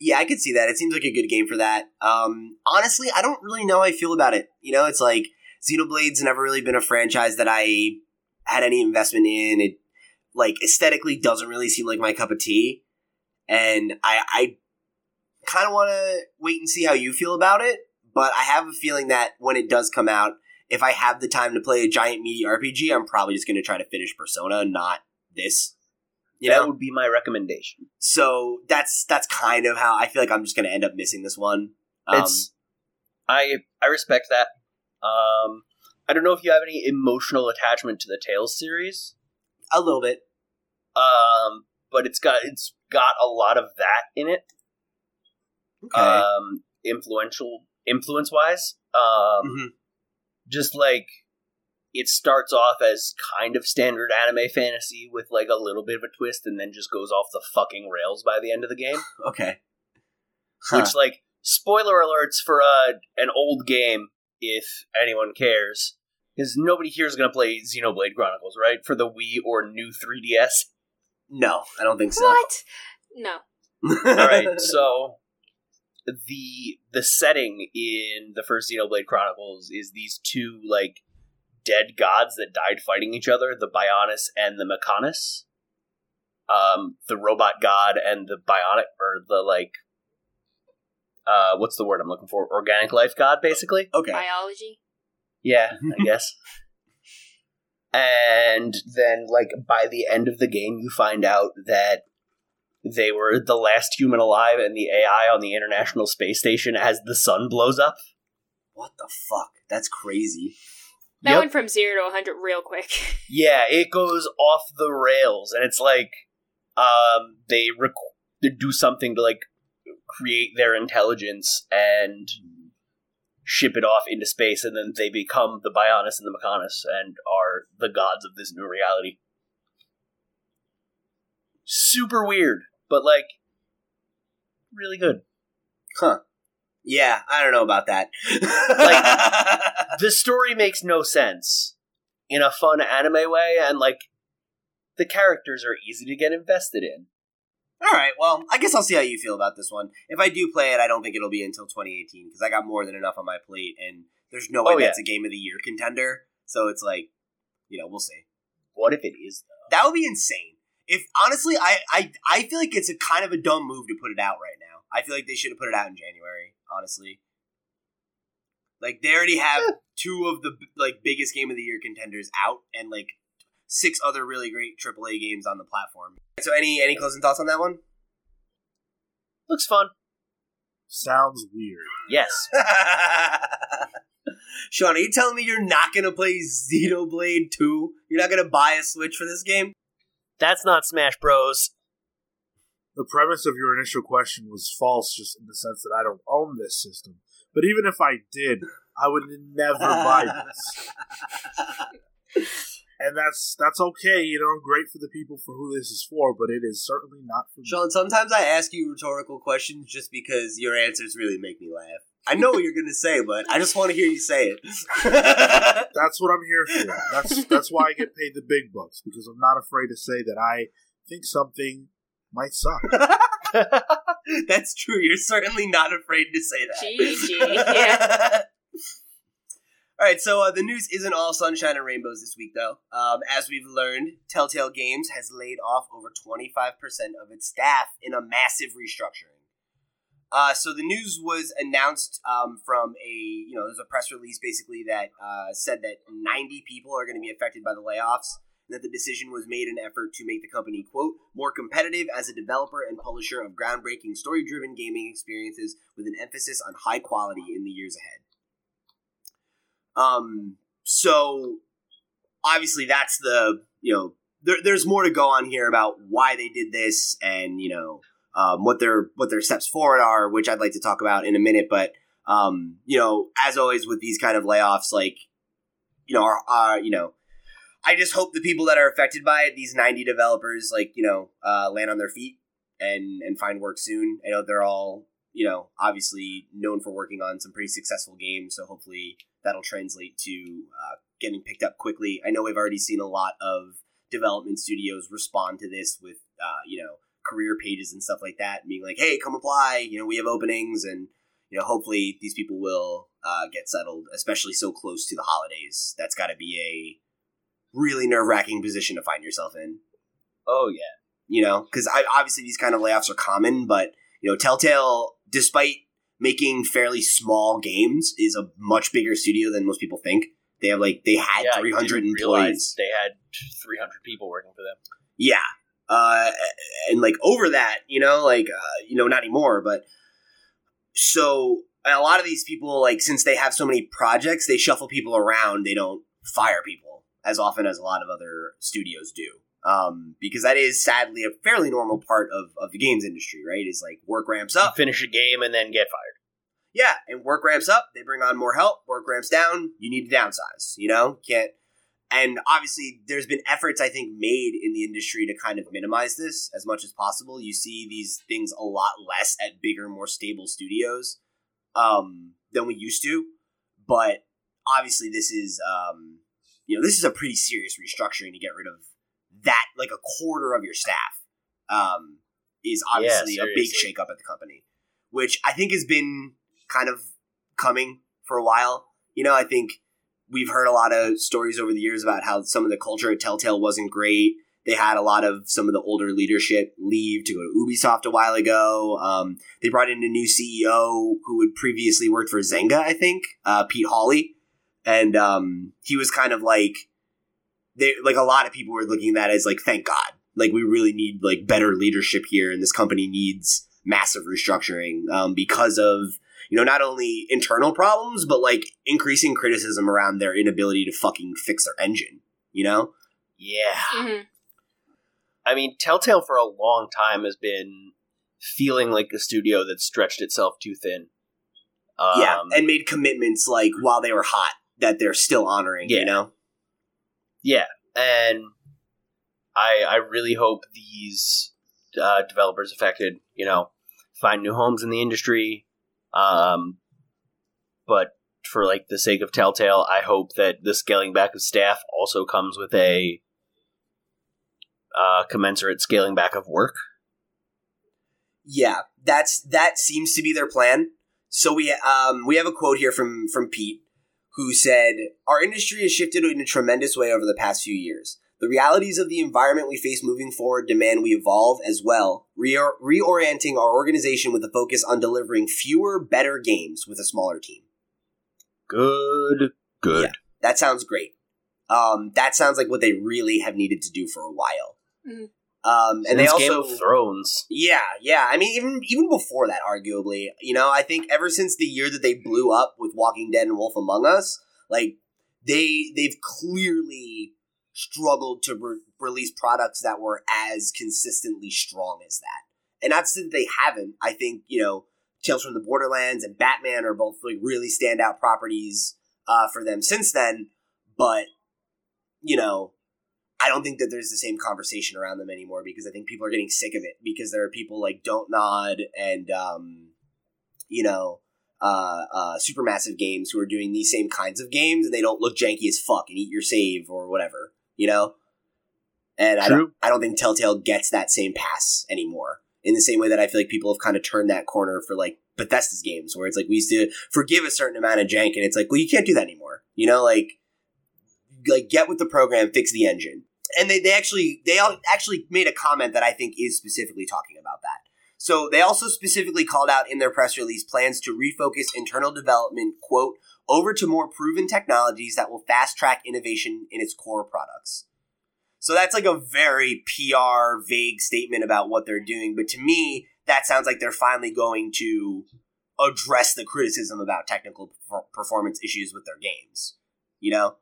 Yeah, I could see that. It seems like a good game for that. Um, honestly, I don't really know how I feel about it. You know, it's like Xenoblade's never really been a franchise that I had any investment in. It like aesthetically doesn't really seem like my cup of tea, and I I kind of want to wait and see how you feel about it. But I have a feeling that when it does come out, if I have the time to play a giant meaty RPG, I'm probably just going to try to finish Persona, not this. You that know, would be my recommendation. so that's that's kind of how I feel like I'm just going to end up missing this one. Um, it's I I respect that. Um, I don't know if you have any emotional attachment to the Tales series, a little bit. um, but it's got it's got a lot of that in it. Okay. Um, influential influence wise, um, Mhm. Just like it starts off as kind of standard anime fantasy with like a little bit of a twist, and then just goes off the fucking rails by the end of the game. Okay. Huh. Which, like, spoiler alerts for uh, an old game, if anyone cares, because nobody here is going to play Xenoblade Chronicles, right? For the Wii or new 3DS. no, I don't think so. What? No. All right, so the the setting in the first Xenoblade Chronicles is these two like dead gods that died fighting each other, the Bionis and the Mechanis. Um, the robot god and the bionic or the like uh what's the word I'm looking for? Organic life god, basically. okay. Biology. Yeah, I guess. And then, like, by the end of the game, you find out that they were the last human alive and the AI on the International Space Station as the sun blows up. What the fuck? That's crazy. That Yep. went from zero to 100 real quick. Yeah, it goes off the rails, and it's like um, they rec- they do something to like create their intelligence and ship it off into space, and then they become the Bionis and the Mechanis and are the gods of this new reality. Super weird, but like really good. Huh. Yeah, I don't know about that. Like the story makes no sense in a fun anime way, and like the characters are easy to get invested in. All right, well, I guess I'll see how you feel about this one. If I do play it, I don't think it'll be until 2018 because I got more than enough on my plate, and there's no way Oh, yeah. that's a game of the year contender. So it's like, you know, we'll see. What if it is though? That would be insane. If honestly, I I I feel like it's a kind of a dumb move to put it out right now. I feel like they should have put it out in January. Honestly, like they already have two of the like biggest game of the year contenders out, and like six other really great AAA games on the platform. So any any closing thoughts on that one? Looks fun. Sounds weird. Yes. Sean, are you telling me you're not gonna play Xenoblade 2? You're not gonna buy a Switch for this game? That's not Smash Bros. The premise of your initial question was false, just in the sense that I don't own this system. But even if I did, I would never buy this. and that's that's okay. You know, great for the people for who this is for, but it is certainly not for me. Sean, sometimes I ask you rhetorical questions just because your answers really make me laugh. I know what you're going to say, but I just want to hear you say it. That's what I'm here for. That's that's why I get paid the big bucks because I'm not afraid to say that I think something might suck. That's true. You're certainly not afraid to say that. GG, yeah. All right, so uh, the news isn't all sunshine and rainbows this week, though. Um, as we've learned, Telltale Games has laid off over 25% of its staff in a massive restructuring. Uh, so the news was announced um, from a, you know, there's a press release basically that uh, said that 90 people are going to be affected by the layoffs, and that the decision was made in an effort to make the company, quote, more competitive as a developer and publisher of groundbreaking story driven gaming experiences with an emphasis on high quality in the years ahead. Um, so obviously that's the, you know, there, there's more to go on here about why they did this and, you know, um, what their what their steps forward are, which I'd like to talk about in a minute. But um, you know, as always with these kind of layoffs, like you know, are, are you know, I just hope the people that are affected by it, these ninety developers, like you know, uh, land on their feet and and find work soon. I know they're all you know obviously known for working on some pretty successful games, so hopefully that'll translate to uh, getting picked up quickly. I know we've already seen a lot of development studios respond to this with uh, you know career pages and stuff like that, being like, "Hey, come apply. You know, we have openings." And you know, hopefully these people will uh, get settled, especially so close to the holidays. That's got to be a really nerve wracking position to find yourself in. Oh yeah. You know, because obviously these kind of layoffs are common, but you know, Telltale, despite making fairly small games, is a much bigger studio than most people think. They have like they had yeah, 300 employees. They had 300 people working for them. Yeah. Uh, and like over that, you know, like, uh, you know, not anymore, but so a lot of these people, like, since they have so many projects, they shuffle people around. They don't fire people as often as a lot of other studios do. Um, because that is sadly a fairly normal part of, of the games industry, right? Is like work ramps up. Finish a game and then get fired. Yeah, and work ramps up. They bring on more help. Work ramps down. You need to downsize. You know, can't. And obviously, there's been efforts I think made in the industry to kind of minimize this as much as possible. You see these things a lot less at bigger, more stable studios um, than we used to. But obviously, this is um, you know this is a pretty serious restructuring to get rid of that like a quarter of your staff um, is obviously a big shakeup at the company, which I think has been kind of coming for a while. You know, I think we've heard a lot of stories over the years about how some of the culture at Telltale wasn't great. They had a lot of some of the older leadership leave to go to Ubisoft a while ago. Um, they brought in a new CEO who had previously worked for Zynga, I think, uh, Pete Hawley, and um, he was kind of like they like a lot of people were looking at that as like, thank God, like we really need like better leadership here, and this company needs massive restructuring um, because of you know not only internal problems but like increasing criticism around their inability to fucking fix their engine. You know? Yeah. hmm I mean, Telltale for a long time has been feeling like a studio that stretched itself too thin. Um, yeah, and made commitments like while they were hot that they're still honoring. Yeah. You know? yeah, and I I really hope these uh, developers affected, you know, find new homes in the industry. Um, but for like the sake of Telltale, I hope that the scaling back of staff also comes with a uh, commensurate scaling back of work. Yeah, that's that seems to be their plan. So we um we have a quote here from from Pete who said, "Our industry has shifted in a tremendous way over the past few years. The realities of the environment we face moving forward demand we evolve as well, re- reorienting our organization with a focus on delivering fewer, better games with a smaller team." Good, good. Yeah. That sounds great. Um, that sounds like what they really have needed to do for a while. Mhm. Um, and they also Game of Thrones. yeah, yeah. I mean, even even before that, arguably, you know, I think ever since the year that they blew up with Walking Dead and Wolf Among Us, like they they've clearly struggled to re- release products that were as consistently strong as that. And not that they haven't. I think you know, Tales from the Borderlands and Batman are both like really standout properties uh, for them since then. But you know, I don't think that there's the same conversation around them anymore because I think people are getting sick of it because there are people like Don't Nod and um, you know uh, uh, supermassive games who are doing these same kinds of games and they don't look janky as fuck and eat your save or whatever, you know. And I don't, I don't think Telltale gets that same pass anymore. In the same way that I feel like people have kind of turned that corner for like Bethesda's games, where it's like we used to forgive a certain amount of jank, and it's like, well, you can't do that anymore. You know, like like get with the program, fix the engine. And they, they actually they all actually made a comment that I think is specifically talking about that. So they also specifically called out in their press release plans to refocus internal development, quote, over to more proven technologies that will fast track innovation in its core products. So that's like a very PR vague statement about what they're doing, but to me, that sounds like they're finally going to address the criticism about technical performance issues with their games. You know?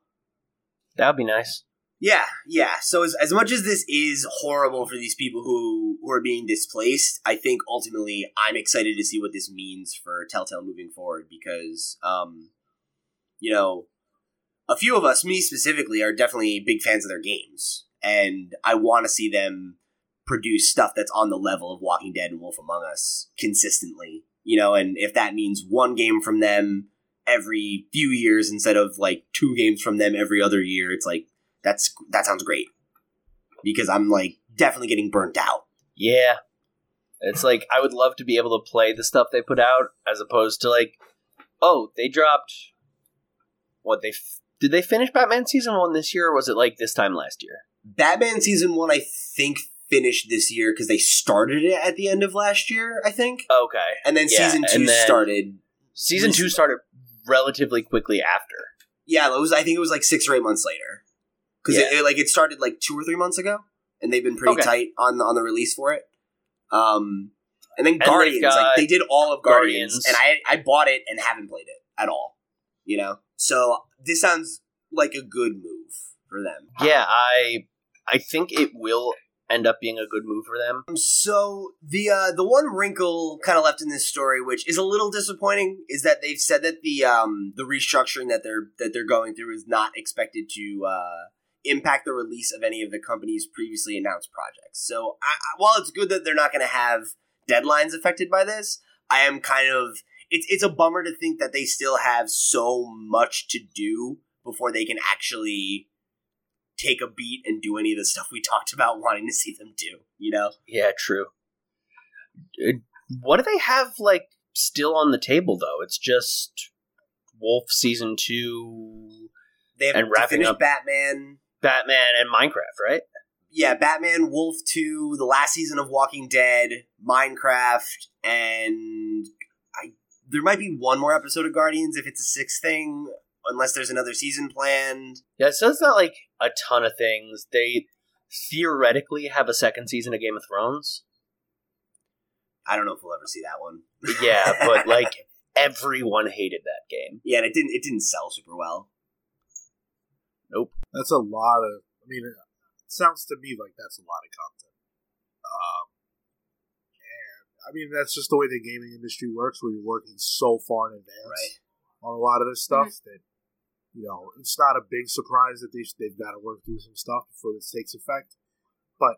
That would be nice. Yeah, yeah. So as, as much as this is horrible for these people who, who are being displaced, I think ultimately I'm excited to see what this means for Telltale moving forward because, um, you know, a few of us, me specifically, are definitely big fans of their games, and I want to see them produce stuff that's on the level of Walking Dead and Wolf Among Us consistently. You know, and if that means one game from them every few years instead of like two games from them every other year, it's like that's that sounds great because I'm like definitely getting burnt out. Yeah. It's like I would love to be able to play the stuff they put out as opposed to like, oh, they dropped what they f- did they finish Batman season 1 this year or was it like this time last year? Batman season one, I think, finished this year because they started it at the end of last year, I think, Okay. and then Yeah, season two started. Season 2 started relatively quickly after. Yeah, it was. I think it was like six or eight months later because Yeah. it, it- like it started like two or three months ago, and they've been pretty Okay. tight on on the release for it. Um, and then they've Guardians, like they did all of Guardians, Guardians. and I I bought it and haven't played it at all. You know, so this sounds like a good move for them. Yeah, I I think it will end up being a good move for them. So the uh, the one wrinkle kind of left in this story, which is a little disappointing, is that they've said that the um, the restructuring that they're that they're going through is not expected to uh, impact the release of any of the company's previously announced projects. So I, I, while it's good that they're not going to have deadlines affected by this, I am kind of it's it's a bummer to think that they still have so much to do before they can actually take a beat and do any of the stuff we talked about wanting to see them do. You know. Yeah, true. Uh, What do they have like still on the table though? It's just Wolf season 2, They have And to wrapping up- Batman. Batman and Minecraft, right? Yeah, Batman, Wolf 2, the last season of Walking Dead, Minecraft, and there might be one more episode of Guardians if it's a sixth thing, unless there's another season planned. Yeah, so it's not like a ton of things. They theoretically have a second season of Game of Thrones. I don't know if we'll ever see that one. Yeah, but like everyone hated that game. Yeah, and it didn't it didn't sell super well. Nope. That's a lot of. I mean, it sounds to me like that's a lot of content. Um, and I mean, that's just the way the gaming industry works, where you're working so far in advance Right. on a lot of this stuff mm-hmm. that you know it's not a big surprise that they they've got to work through some stuff before this takes effect. But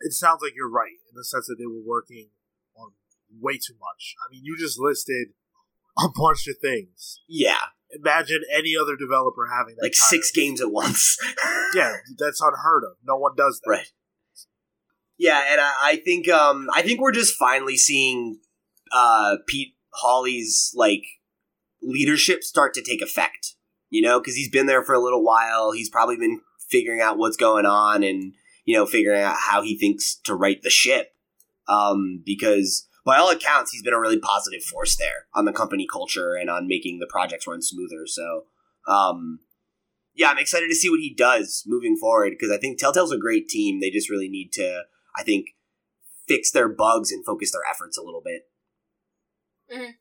it sounds like you're right in the sense that they were working on way too much. I mean, you just listed a bunch of things. Yeah. Imagine any other developer having that Like six of- games at once. Yeah, that's unheard of. No one does that. Right. Yeah, and I, I think um I think we're just finally seeing uh Pete Hawley's like leadership start to take effect. You know, because he's been there for a little while. He's probably been figuring out what's going on and you know figuring out how he thinks to right the ship. Um, because by all accounts, he's been a really positive force there on the company culture and on making the projects run smoother. So, um, yeah, I'm excited to see what he does moving forward because I think Telltale's a great team. They just really need to, I think, fix their bugs and focus their efforts a little bit. Mhm.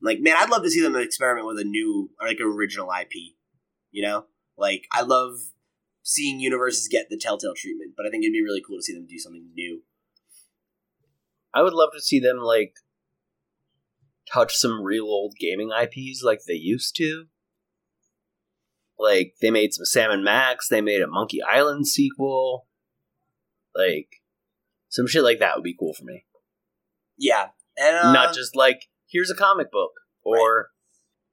Like, man, I'd love to see them experiment with a new, or like, original IP. You know, like I love seeing universes get the Telltale treatment, but I think it'd be really cool to see them do something new. I would love to see them like touch some real old gaming IPs like they used to. Like they made some Sam and Max. They made a Monkey Island sequel. Like some shit like that would be cool for me. Yeah, and uh, Not just like here's a comic book or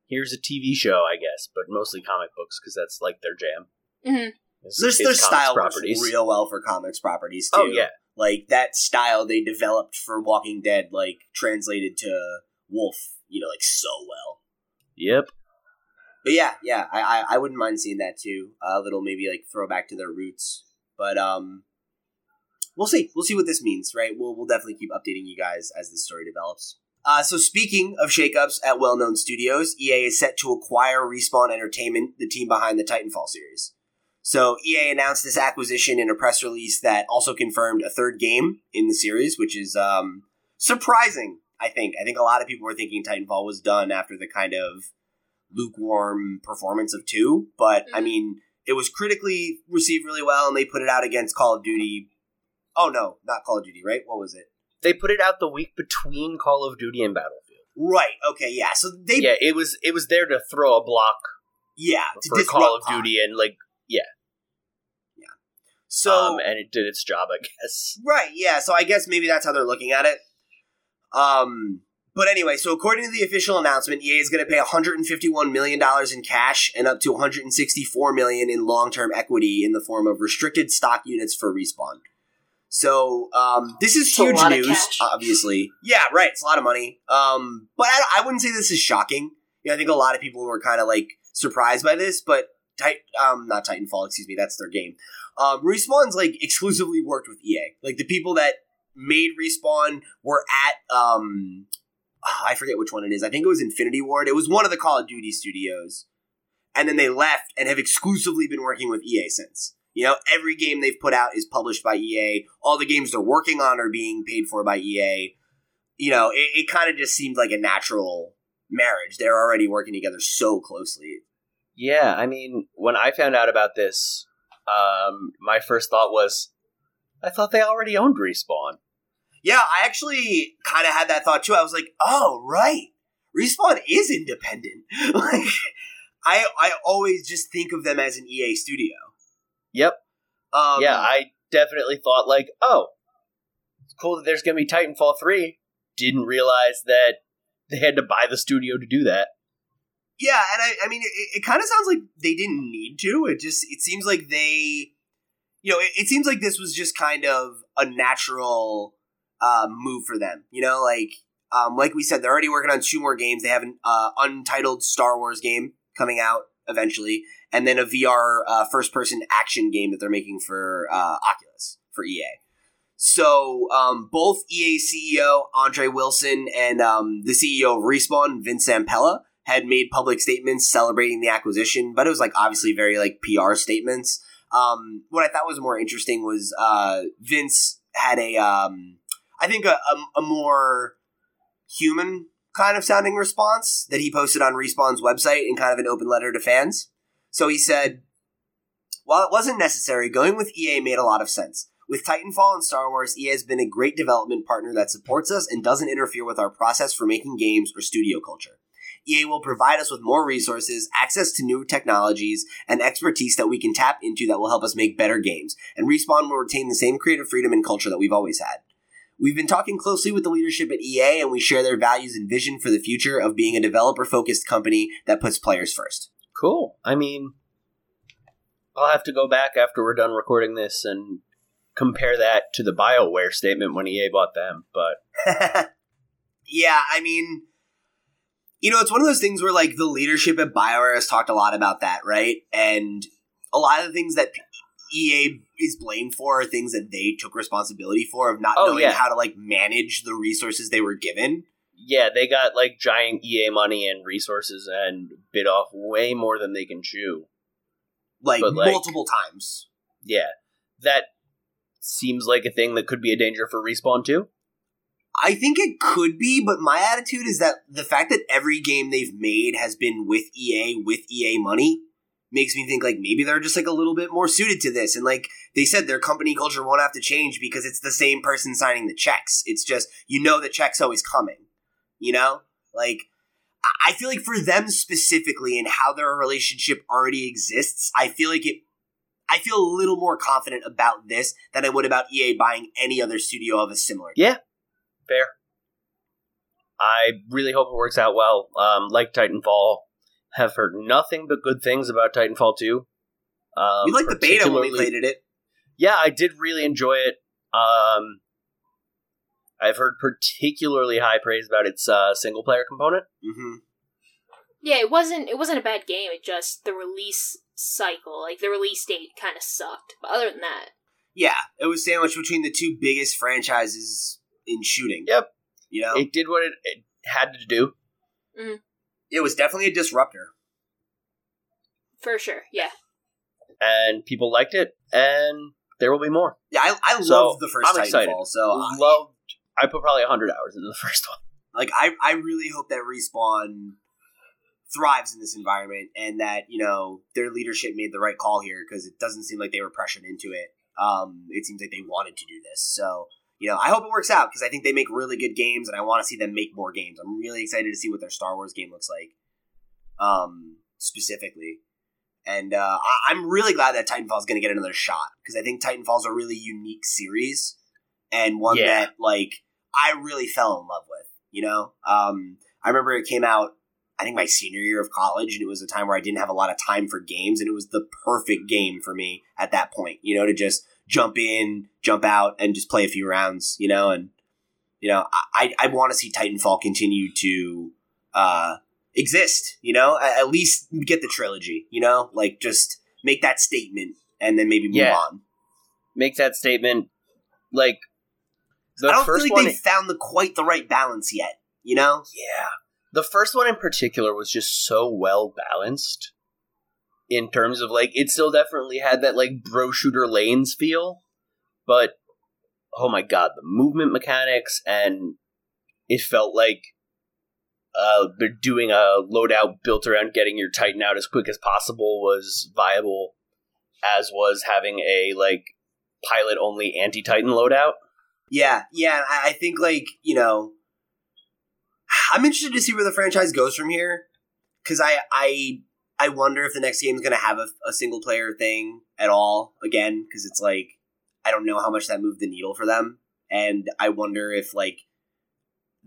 here's a TV show, I guess, but mostly comic books because that's like their jam. Mhm. Is- their, is their style works real well for comics properties too. Oh yeah, like that style they developed for Walking Dead, like translated to Wolf, you know, like so well. yep. But yeah, yeah, I I, I wouldn't mind seeing that too. a little maybe like throwback to their roots. But um, we'll see. We'll see what this means, right? We'll we'll definitely keep updating you guys as the story develops. Uh, so speaking of shakeups at well-known studios, EA is set to acquire Respawn Entertainment, the team behind the Titanfall series. So EA announced this acquisition in a press release that also confirmed a third game in the series, which is um, surprising. I think. I think a lot of people were thinking Titanfall was done after the kind of lukewarm performance of two, but I Mhm. mean, it was critically received really well, and they put it out against Call of Duty. Oh no, not Call of Duty, right? What was it? They put it out the week between Call of Duty and Battlefield. Right. Okay. Yeah. So they. yeah, it was it was there to throw a block Yeah. to for Call of. Duty and like yeah. Yeah. So um, and it did its job, I guess. Right, yeah. So I guess maybe that's how they're looking at it. Um, but anyway, so according to the official announcement, EA is going to pay 151 million dollars in cash and up to 164 million in long-term equity in the form of restricted stock units for respawn. So um, this is It's huge news, obviously. Yeah, right. It's a lot of money. Um, but I, I wouldn't say this is shocking. You know, I think a lot of people were kind of like surprised by this, but Tit- um, not Titanfall, excuse me, that's their game. Um, Respawn's like exclusively worked with EA. Like the people that made Respawn were at um, I forget which one it is. I think it was Infinity Ward. It was one of the Call of Duty studios, and then they left and have exclusively been working with EA since. You know, every game they've put out is published by EA. All the games they're working on are being paid for by EA. You know, it, it kind of just seemed like a natural marriage. They're already working together so closely. Yeah, I mean, when I found out about this, um, my first thought was, I thought they already owned Respawn. Yeah, I actually kind of had that thought too. I was like, oh, right. Respawn is independent. like, I I always just think of them as an EA studio. Yep. Um, yeah, I definitely thought like, oh, it's cool that there's gonna be Titanfall three. Didn't realize that they had to buy the studio to do that. yeah, and I, I mean, it, it kind of sounds like they didn't need to. It just it seems like they, you know, it, it seems like this was just kind of a natural uh, move for them. You know, like um, like we said, they're already working on two more games. They have an uh, untitled Star Wars game coming out eventually, and then a VR uh, first person action game that they're making for uh, Oculus for EA. So um, both EA CEO Andrew Wilson and um, the CEO of Respawn Vince Zampella had made public statements celebrating the acquisition, but it was like obviously very like PR statements. Um, what I thought was more interesting was uh, Vince had a, um, I think a, a, a more human kind of sounding response that he posted on Respawn's website in kind of an open letter to fans. So he said, while it wasn't necessary, going with EA made a lot of sense. With Titanfall and Star Wars, EA has been a great development partner that supports us and doesn't interfere with our process for making games or studio culture. EA will provide us with more resources, access to new technologies, and expertise that we can tap into that will help us make better games. And Respawn will retain the same creative freedom and culture that we've always had. We've been talking closely with the leadership at EA, and we share their values and vision for the future of being a developer focused company that puts players first. Cool. I mean, I'll have to go back after we're done recording this and compare that to the BioWare statement when EA bought them. But yeah, I mean, you know, it's one of those things where like the leadership at BioWare has talked a lot about that, right? And a lot of the things that EA is blamed for are things that they took responsibility for of not Oh, knowing yeah. how to like manage the resources they were given. Yeah, they got like giant EA money and resources and bit off way more than they can chew. Like, But, like- multiple times. Yeah, that seems like a thing that could be a danger for Respawn too. I think it could be, but my attitude is that the fact that every game they've made has been with EA with EA money makes me think like maybe they're just like a little bit more suited to this. And like they said, their company culture won't have to change because it's the same person signing the checks. It's just you know the check's always coming. You know, like I feel like for them specifically and how their relationship already exists, I feel like it. I feel a little more confident about this than I would about EA buying any other studio of a similar. Yeah, fair. I really hope it works out well. Um, like Titanfall, have heard nothing but good things about Titanfall 2. Um, we like the beta when we played it. Yeah, I did really enjoy it. Um, I've heard particularly high praise about its uh, single player component. hmm Yeah, it wasn't it wasn't a bad game. It just the release cycle, like the release date, kind of sucked. But other than that, Yeah, it was sandwiched between the two biggest franchises in shooting. Yep. You know, It did what it, it had to do. it was definitely a disruptor. for sure, yeah. and people liked it, and there will be more. Yeah, I, I So, love the 1st I'm excited. Titanfall. So, I- Loved. I put probably hundred hours into the first one. like, I, I really hope that Respawn thrives in this environment and that you know their leadership made the right call here because it doesn't seem like they were pressured into it. Um, it seems like they wanted to do this. So, you know, I hope it works out because I think they make really good games and I want to see them make more games. I'm really excited to see what their Star Wars game looks like, um, specifically. And uh, I- I'm really glad that Titanfall is going to get another shot because I think Titanfall's a really unique series and one Yeah. that like I really fell in love with. You know, um, I remember it came out. I think my senior year of college, and it was a time where I didn't have a lot of time for games, and it was the perfect game for me at that point. You know, to just jump in, jump out, and just play a few rounds. You know, and you know, I I want to see Titanfall continue to uh, exist. You know, at, at least get the trilogy. You know, like just make that statement, and then maybe move Yeah. on. Make that statement. Like the I don't feel like they've found the quite the right balance yet. You know, Yeah. The first one in particular was just so well balanced in terms of like it still definitely had that like bro shooter lanes feel, but oh my god, the movement mechanics and it felt like uh they're doing a loadout built around getting your Titan out as quick as possible was viable, as was having a like pilot only anti Titan loadout. Yeah, yeah. I, I think like you know, I'm interested to see where the franchise goes from here because I I I wonder if the next game is going to have a, a single player thing at all again because it's like I don't know how much that moved the needle for them, and I wonder if like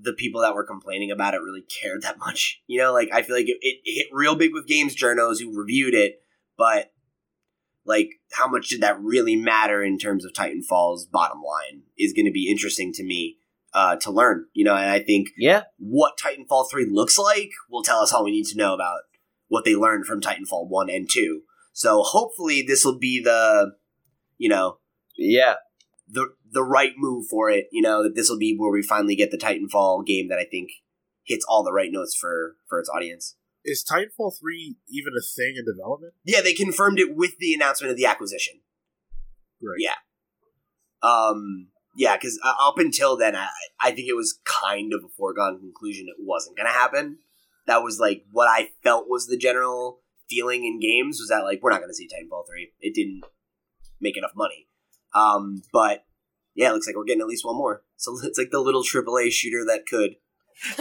the people that were complaining about it really cared that much. You know, like I feel like it, it hit real big with games journos who reviewed it, but like how much did that really matter in terms of Titanfall's bottom line is going to be interesting to me uh, to learn. You know, and I think Yeah. what Titanfall 3 looks like will tell us all we need to know about what they learned from Titanfall 1 and 2. So hopefully this will be the, you know, Yeah. the the right move for it, you know, that this will be where we finally get the Titanfall game that I think hits all the right notes for for its audience. Is Titanfall 3 even a thing in development? Yeah, they confirmed it with the announcement of the acquisition. Right. Yeah. Um yeah, because uh, up until then, I, I think it was kind of a foregone conclusion it wasn't going to happen. That was like what I felt was the general feeling in games was that like we're not going to see Titanfall three. It didn't make enough money. Um, but yeah, it looks like we're getting at least one more. So it's like the little AAA shooter that could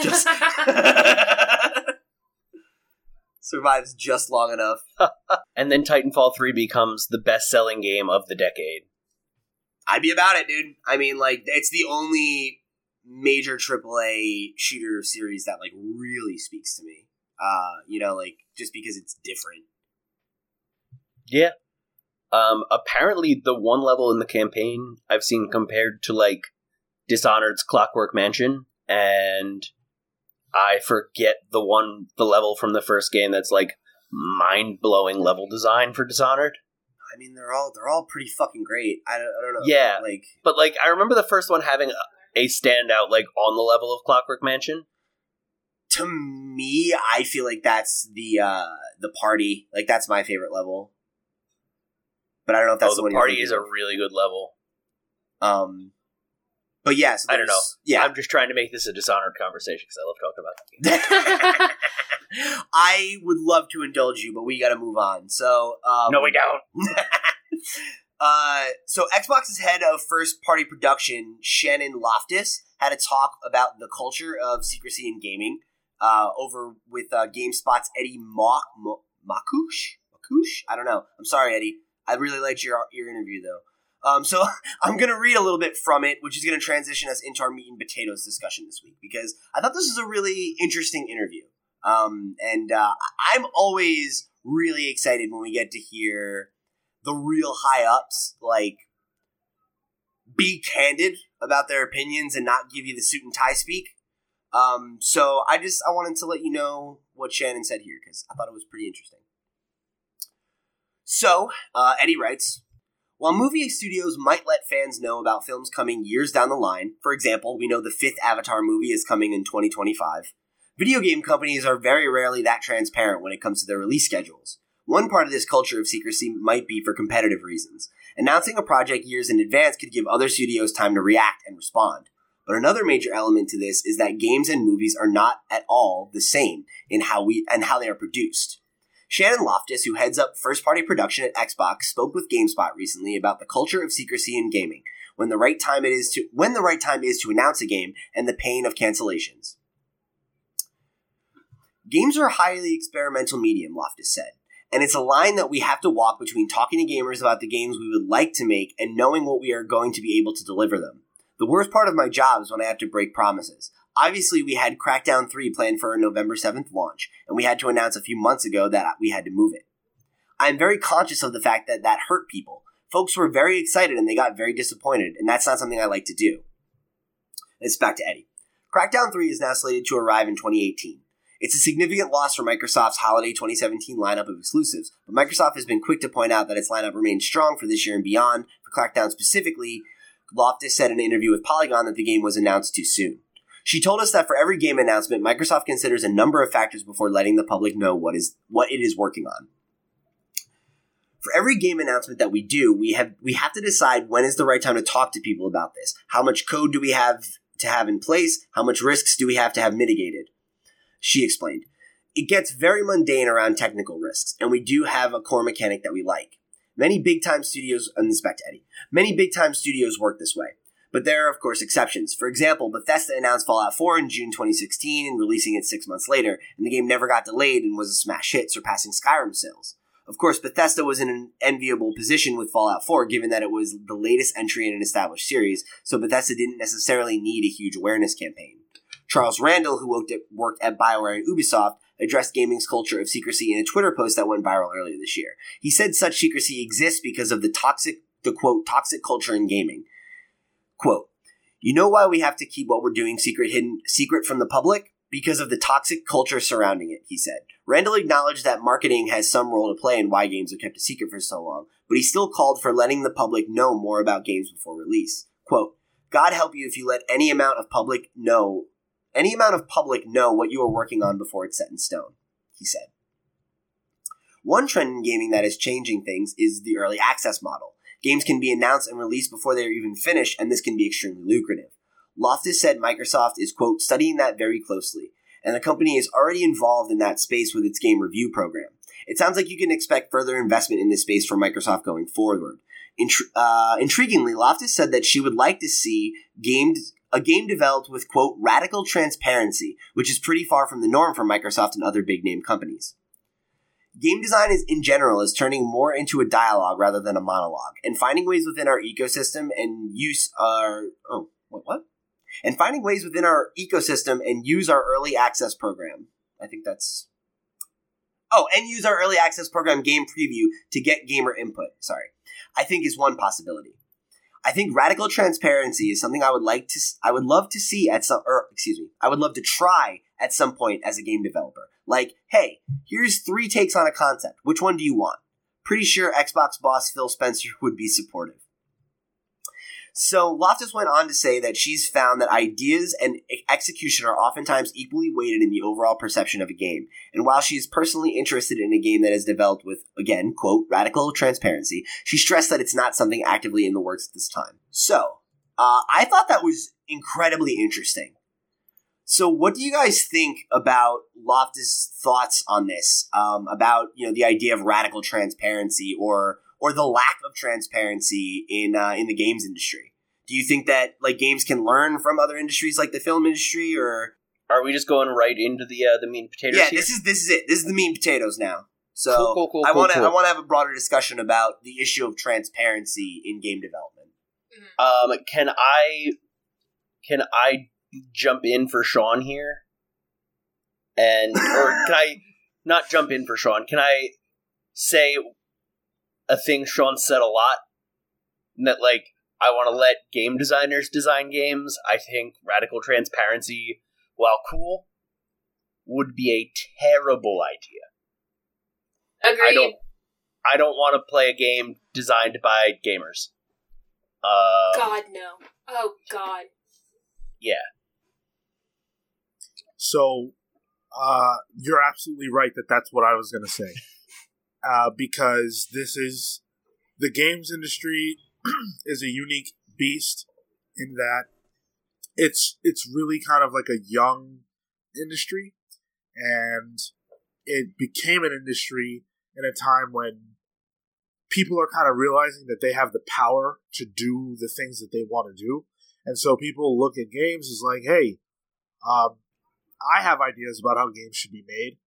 just survives just long enough. And then Titanfall 3 becomes the best selling game of the decade. I'd be about it, dude. I mean, like, it's the only major AAA shooter series that like really speaks to me. Uh, you know, like just because it's different. Yeah. Um, apparently, the one level in the campaign I've seen compared to like Dishonored's Clockwork Mansion, and I forget the one the level from the first game that's like mind blowing level design for Dishonored. I mean, they're all they're all pretty fucking great. I don't, I don't know. Yeah. like But like, I remember the first one having a, a standout like on the level of Clockwork Mansion. to me, I feel like that's the uh the party. Like that's my favorite level. But I don't know if that's oh, the the one you're party is a really good level. um. But yes, I don't know. Yeah, I'm just trying to make this a Dishonored conversation because I love talking about that. I would love to indulge you, but we got to move on. So, um, No, we don't. uh, so Xbox's head of first party production, Shannon Loftis, had a talk about the culture of secrecy in gaming. uh, over with uh, GameSpot's Eddie Mock Mo- Makush. Makush? I don't know. I'm sorry, Eddie. I really liked your your interview though. Um, so I'm going to read a little bit from it, which is going to transition us into our meat and potatoes discussion this week because I thought this was a really interesting interview. Um, and uh, I'm always really excited when we get to hear the real high ups like be candid about their opinions and not give you the suit and tie speak. Um, so I just I wanted to let you know what Shannon said here because I thought it was pretty interesting. So uh, Eddie writes. While movie studios might let fans know about films coming years down the line, for example, we know the fifth Avatar movie is coming in 2025, video game companies are very rarely that transparent when it comes to their release schedules. One part of this culture of secrecy might be for competitive reasons. Announcing a project years in advance could give other studios time to react and respond. But another major element to this is that games and movies are not at all the same in how we and how they are produced. Shannon Loftis, who heads up first party production at Xbox, spoke with GameSpot recently about the culture of secrecy in gaming, when the right time it is to when the right time is to announce a game and the pain of cancellations. Games are a highly experimental medium, Loftus said, and it's a line that we have to walk between talking to gamers about the games we would like to make and knowing what we are going to be able to deliver them. The worst part of my job is when I have to break promises. Obviously, we had Crackdown 3 planned for a November 7th launch, and we had to announce a few months ago that we had to move it. I am very conscious of the fact that that hurt people. Folks were very excited and they got very disappointed, and that's not something I like to do. It's back to Eddie. Crackdown 3 is now slated to arrive in 2018. It's a significant loss for Microsoft's holiday 2017 lineup of exclusives, but Microsoft has been quick to point out that its lineup remains strong for this year and beyond. For Crackdown specifically, Loftis said in an interview with Polygon that the game was announced too soon. She told us that for every game announcement, Microsoft considers a number of factors before letting the public know what is what it is working on. For every game announcement that we do, we have we have to decide when is the right time to talk to people about this. How much code do we have to have in place? How much risks do we have to have mitigated? She explained. It gets very mundane around technical risks, and we do have a core mechanic that we like. Many big time studios, and this back to Eddie, many big time studios work this way. But there are, of course, exceptions. For example, Bethesda announced Fallout 4 in June 2016 and releasing it six months later, and the game never got delayed and was a smash hit, surpassing Skyrim sales. Of course, Bethesda was in an enviable position with Fallout 4 given that it was the latest entry in an established series, so Bethesda didn't necessarily need a huge awareness campaign. Charles Randall, who worked at, worked at BioWare and Ubisoft, addressed gaming's culture of secrecy in a Twitter post that went viral earlier this year. He said such secrecy exists because of the toxic, the quote, toxic culture in gaming. Quote, you know why we have to keep what we're doing secret hidden secret from the public? Because of the toxic culture surrounding it, he said. Randall acknowledged that marketing has some role to play in why games are kept a secret for so long, but he still called for letting the public know more about games before release. Quote, God help you if you let any amount of public know any amount of public know what you are working on before it's set in stone, he said. One trend in gaming that is changing things is the early access model. Games can be announced and released before they are even finished, and this can be extremely lucrative. Loftis said Microsoft is, quote, studying that very closely, and the company is already involved in that space with its game review program. It sounds like you can expect further investment in this space from Microsoft going forward. Uh, intriguingly, Loftis said that she would like to see a game developed with quote radical transparency, which is pretty far from the norm for Microsoft and other big name companies. Game design is in general is turning more into a dialogue rather than a monologue, and finding ways within our ecosystem and use our oh what what and finding ways within our ecosystem and use our early access program. I think that's oh, and use our early access program game preview to get gamer input. Sorry, I think is one possibility. I think radical transparency is something I would like to, I would love to see at some, or excuse me, I would love to try at some point as a game developer. Like, hey, here's three takes on a concept. Which one do you want? Pretty sure Xbox boss Phil Spencer would be supportive. So Loftis went on to say that she's found that ideas and execution are oftentimes equally weighted in the overall perception of a game. And while she is personally interested in a game that is developed with, again, quote, radical transparency, she stressed that it's not something actively in the works at this time. So, uh, I thought that was incredibly interesting. So, what do you guys think about Loftis' thoughts on this? Um, about you know the idea of radical transparency or or the lack of transparency in uh, in the games industry? Do you think that like games can learn from other industries like the film industry, or Are we just going right into the uh, the meat and potatoes? yeah, here? this is this is it. This is the meat and potatoes now. So Cool, cool, cool, I want to cool. I want to have a broader discussion about the issue of transparency in game development. Um, can I can I jump in for Sean here? And or can I not jump in for Sean? Can I say a thing Sean said a lot? That like I want to let game designers design games. I think radical transparency, while cool, would be a terrible idea. Agreed. I don't I don't want to play a game designed by gamers. Um, God no. Oh God. Yeah. So, uh, you're absolutely right that that's what I was going to say. Uh, because this is the games industry is a unique beast in that it's it's really kind of like a young industry, and it became an industry in a time when people are kind of realizing that they have the power to do the things that they want to do, and so people look at games as like, hey, um, I have ideas about how games should be made.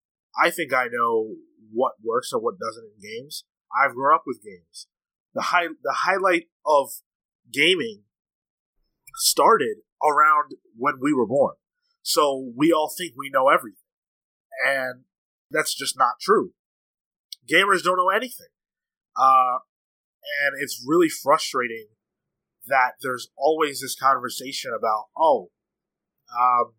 I think I know what works or what doesn't in games. I've grown up with games. The high the highlight of gaming started around when we were born. So we all think we know everything. And that's just not true. Gamers don't know anything. Uh, and it's really frustrating that there's always this conversation about, oh, um,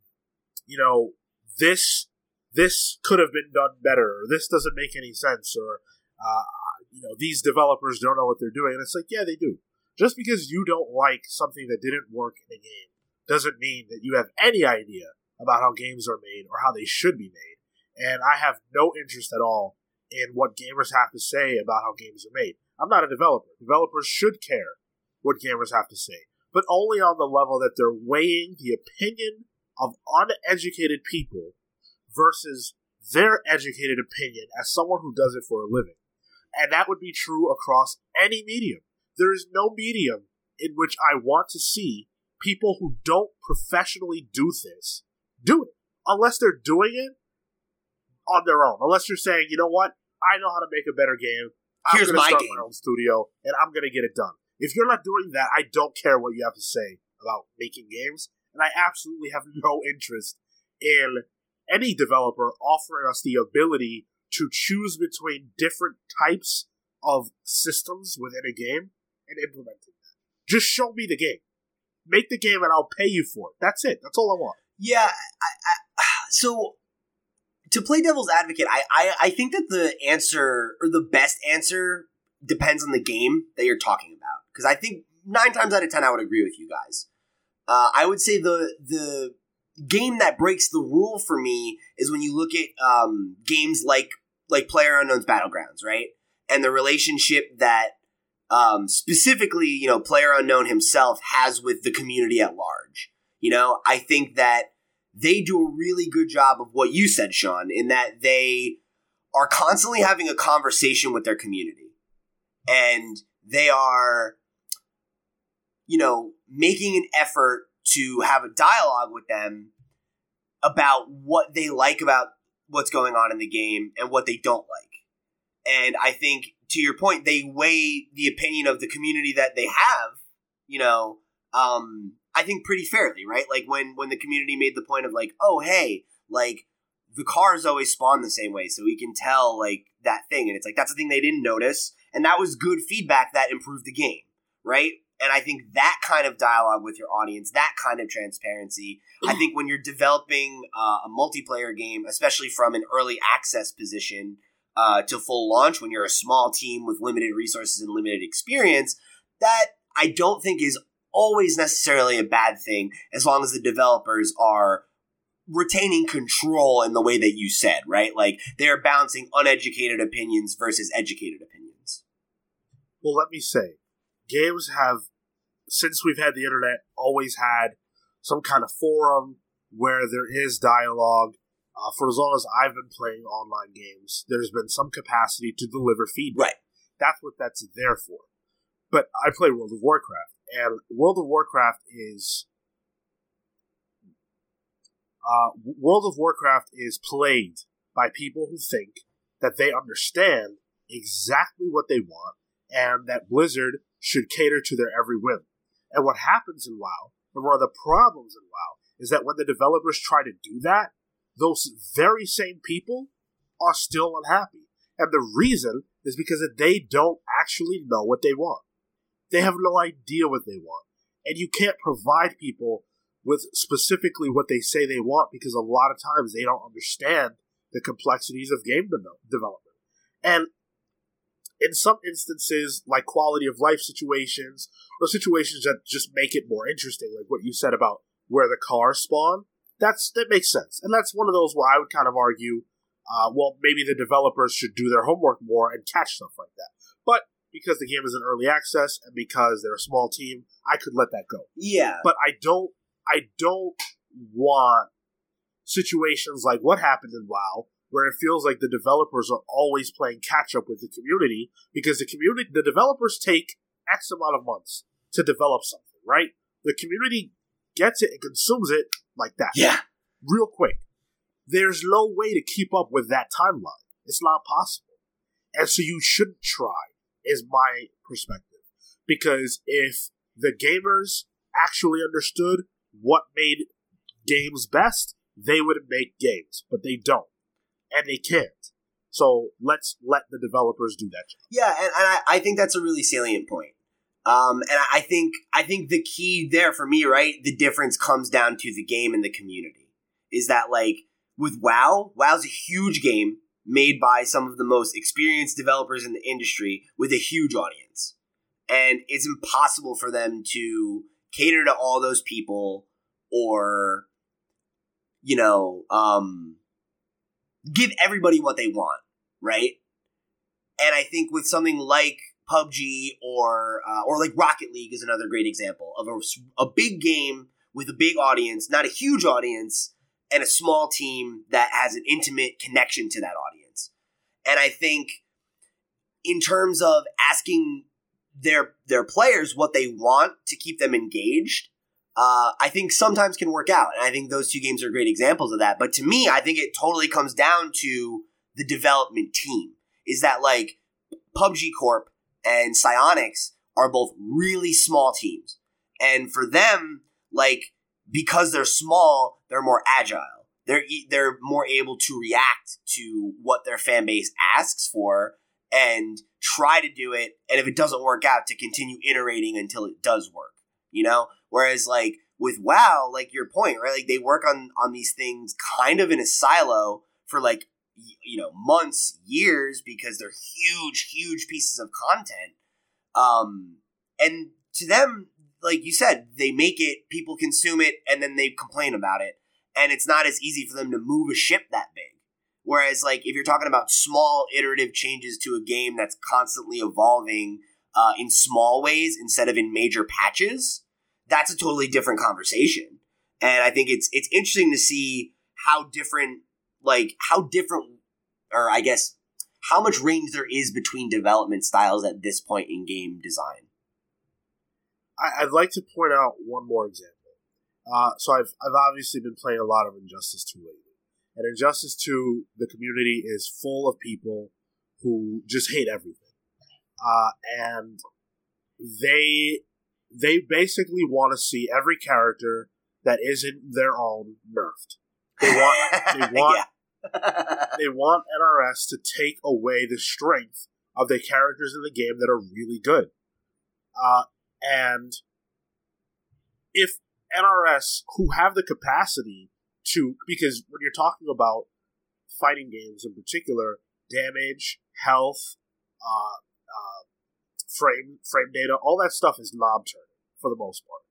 you know, this this could have been done better, or this doesn't make any sense, or uh, you know, these developers don't know what they're doing. And it's like, yeah, they do. Just because you don't like something that didn't work in a game doesn't mean that you have any idea about how games are made or how they should be made. And I have no interest at all in what gamers have to say about how games are made. I'm not a developer. Developers should care what gamers have to say, but only on the level that they're weighing the opinion of uneducated people versus their educated opinion as someone who does it for a living. And that would be true across any medium. There is no medium in which I want to see people who don't professionally do this do it. Unless they're doing it on their own. Unless you're saying, you know what, I know how to make a better game. I'm Here's my start game. my own studio and I'm gonna get it done. If you're not doing that, I don't care what you have to say about making games, and I absolutely have no interest in any developer offering us the ability to choose between different types of systems within a game and implementing that. Just show me the game. Make the game and I'll pay you for it. That's it. That's all I want. Yeah, I, I, so to play devil's advocate, I, I I think that the answer or the best answer depends on the game that you're talking about. Because I think nine times out of ten, I would agree with you guys. Uh, I would say the the game that breaks the rule for me is when you look at um, games like like Player Unknown's Battlegrounds, right? And the relationship that um, specifically, you know, Player Unknown himself has with the community at large. You know, I think that they do a really good job of what you said, Sean, in that they are constantly having a conversation with their community. And they are, you know, making an effort to have a dialogue with them about what they like about what's going on in the game and what they don't like. And I think, to your point, they weigh the opinion of the community that they have, you know, um, I think pretty fairly, right? Like when when the community made the point of like, oh hey, like the cars always spawn the same way, so we can tell like that thing, and it's like that's the thing they didn't notice, and that was good feedback that improved the game, right? And I think that kind of dialogue with your audience, that kind of transparency, I think when you're developing uh, a multiplayer game, especially from an early access position uh, to full launch, when you're a small team with limited resources and limited experience, that I don't think is always necessarily a bad thing as long as the developers are retaining control in the way that you said, right? Like they're balancing uneducated opinions versus educated opinions. Well, let me say, games have, since we've had the internet, always had some kind of forum where there is dialogue. Uh, for as long as I've been playing online games, there's been some capacity to deliver feedback. Right. That's what that's there for. But I play World of Warcraft, and World of Warcraft is Uh, World of Warcraft is plagued by people who think that they understand exactly what they want and that Blizzard should cater to their every whim. And what happens in WoW, and one of the problems in WoW, is that when the developers try to do that, those very same people are still unhappy. And the reason is because that they don't actually know what they want. They have no idea what they want. And you can't provide people with specifically what they say they want because a lot of times they don't understand the complexities of game de- development. And in some instances, like quality of life situations or situations that just make it more interesting, like what you said about where the cars spawn, that's that makes sense. And that's one of those where I would kind of argue, uh, well, maybe the developers should do their homework more and catch stuff like that. But because the game is in early access and because they're a small team, I could let that go. Yeah. But I don't I don't want situations like what happened in WoW, where it feels like the developers are always playing catch up with the community because the community, the developers take X amount of months to develop something, right? The community gets it and consumes it like that, Yeah. real quick. There's no way to keep up with that timeline. It's not possible. And so you shouldn't try, is my perspective. Because if the gamers actually understood what made games best, they would make games, but they don't. And they can't. So let's let the developers do that job. Yeah, and, and I, I think that's a really salient point. Um, and I- think I think the key there for me, right, the difference comes down to the game and the community. Is that like with WoW, WoW's a huge game made by some of the most experienced developers in the industry with a huge audience. And it's impossible for them to cater to all those people or you know, um give everybody what they want, right? And I think with something like PUBG or uh, or like Rocket League is another great example of a, a big game with a big audience, not a huge audience, and a small team that has an intimate connection to that audience. And I think in terms of asking their their players what they want to keep them engaged, uh, I think sometimes can work out. And I think those two games are great examples of that. But to me, I think it totally comes down to the development team. Is that like PUBG Corp and Psyonix are both really small teams. And for them, like, because they're small, they're more agile. They're, they're more able to react to what their fan base asks for and try to do it. And if it doesn't work out, to continue iterating until it does work, you know? Whereas, like, with WoW, like your point, right? Like, they work on, on these things kind of in a silo for like you know months years because they're huge huge pieces of content. Um and to them like you said they make it people consume it and then they complain about it. And it's not as easy for them to move a ship that big. Whereas like if you're talking about small iterative changes to a game that's constantly evolving uh, in small ways instead of in major patches that's a totally different conversation and i think it's it's interesting to see how different like how different or I guess how much range there is between development styles at this point in game design. I, I'd like to point out one more example. Uh, so I've I've obviously been playing a lot of Injustice 2 lately, and Injustice 2, the community is full of people who just hate everything, uh, and they they basically want to see every character that isn't their own nerfed. They want they want they want NRS to take away the strength of the characters in the game that are really good. Uh, and if NRS, who have the capacity to, because when you're talking about fighting games in particular, damage, health, uh, uh, frame frame data, all that stuff is knob turning for the most part.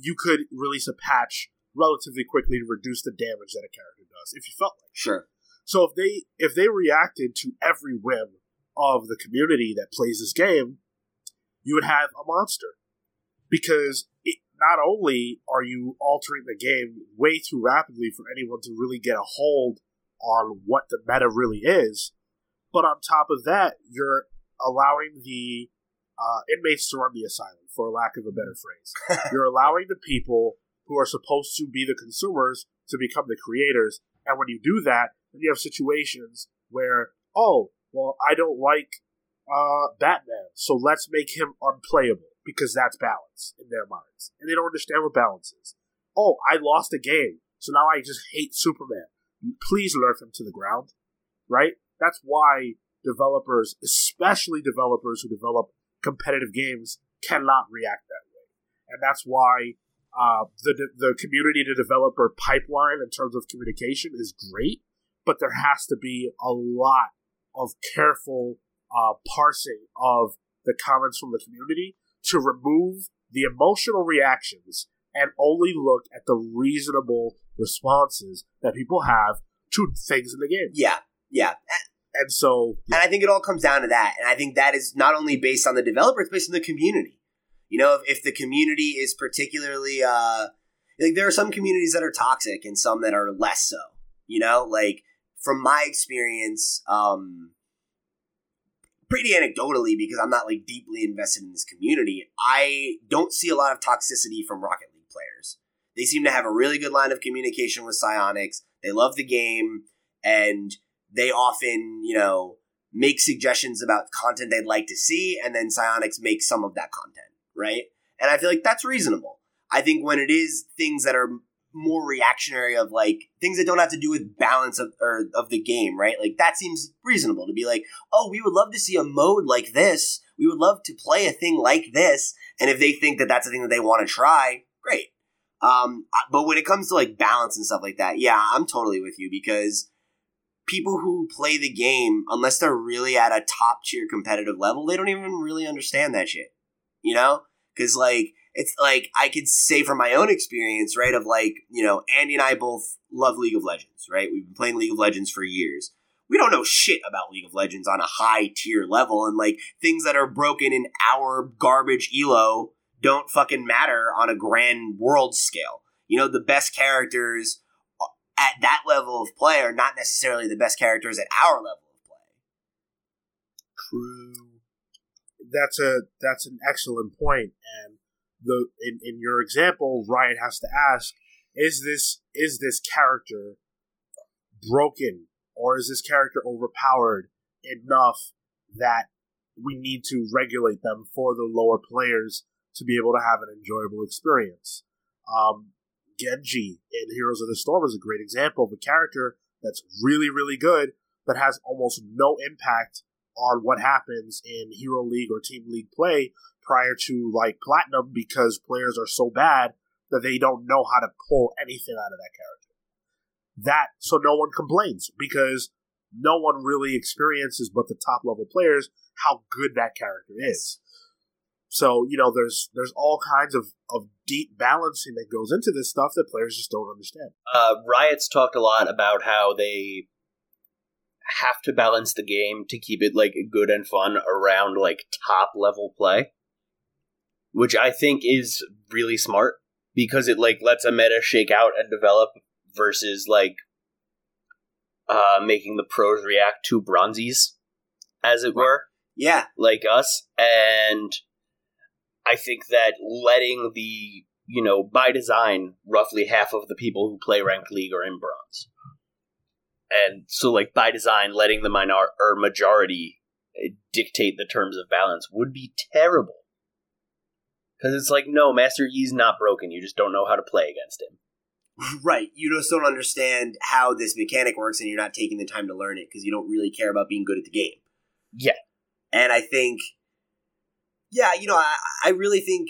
You could release a patch relatively quickly to reduce the damage that a character does if you felt like. sure. So if they if they reacted to every whim of the community that plays this game, you would have a monster. Because it, not only are you altering the game way too rapidly for anyone to really get a hold on what the meta really is, but on top of that, you're allowing the uh, inmates to run the asylum, for lack of a better phrase. you're allowing the people who are supposed to be the consumers to become the creators. And when you do that, then you have situations where, oh, well, I don't like uh, Batman, so let's make him unplayable because that's balance in their minds. And they don't understand what balance is. Oh, I lost a game, so now I just hate Superman. Please nerf him to the ground, right? That's why developers, especially developers who develop competitive games, cannot react that way. And that's why uh, the the community to developer pipeline in terms of communication is great, but there has to be a lot of careful uh, parsing of the comments from the community to remove the emotional reactions and only look at the reasonable responses that people have to things in the game. Yeah, yeah. And so, And I think it all comes down to that. And I think that is not only based on the developer, it's based on the community. You know, if, if the community is particularly, uh, like there are some communities that are toxic and some that are less so. You know, like from my experience, um, pretty anecdotally, because I'm not like deeply invested in this community, I don't see a lot of toxicity from Rocket League players. They seem to have a really good line of communication with Psyonix. They love the game, and they often, you know, make suggestions about content they'd like to see, and then Psyonix makes some of that content, right? And I feel like that's reasonable. I think when it is things that are more reactionary of like things that don't have to do with balance of or of the game, right? Like that seems reasonable to be like, oh, we would love to see a mode like this. We would love to play a thing like this. And if they think that that's a thing that they want to try, great. Um, but when it comes to like balance and stuff like that, yeah, I'm totally with you because people who play the game, unless they're really at a top tier competitive level, they don't even really understand that shit. You know? Because like it's like I could say from my own experience, right? Of like, you know, Andy and I both love League of Legends, right? We've been playing League of Legends for years. We don't know shit about League of Legends on a high tier level, and like things that are broken in our garbage elo don't fucking matter on a grand world scale. You know, the best characters at that level of play are not necessarily the best characters at our level of play. True. that's a that's an excellent point. and the in, in your example riot has to ask is this is this character broken or is this character overpowered enough that we need to regulate them for the lower players to be able to have an enjoyable experience um, genji in heroes of the storm is a great example of a character that's really really good but has almost no impact on what happens in Hero League or Team League play prior to like Platinum because players are so bad that they don't know how to pull anything out of that character. That so no one complains because no one really experiences but the top level players how good that character is. So, you know, there's there's all kinds of, of deep balancing that goes into this stuff that players just don't understand. Uh, Riot's talked a lot about how they have to balance the game to keep it like good and fun around like top level play, which I think is really smart because it like lets a meta shake out and develop versus like uh making the pros react to bronzies, as it were. Yeah, like us. And i think that letting the you know by design roughly half of the people who play ranked league are in bronze and so like by design letting the minor or majority eh, dictate the terms of balance would be terrible because it's like no master yi's not broken you just don't know how to play against him right. You just don't understand how this mechanic works, and you're not taking the time to learn it because you don't really care about being good at the game. Yeah. And I think, yeah, you know, I, I really think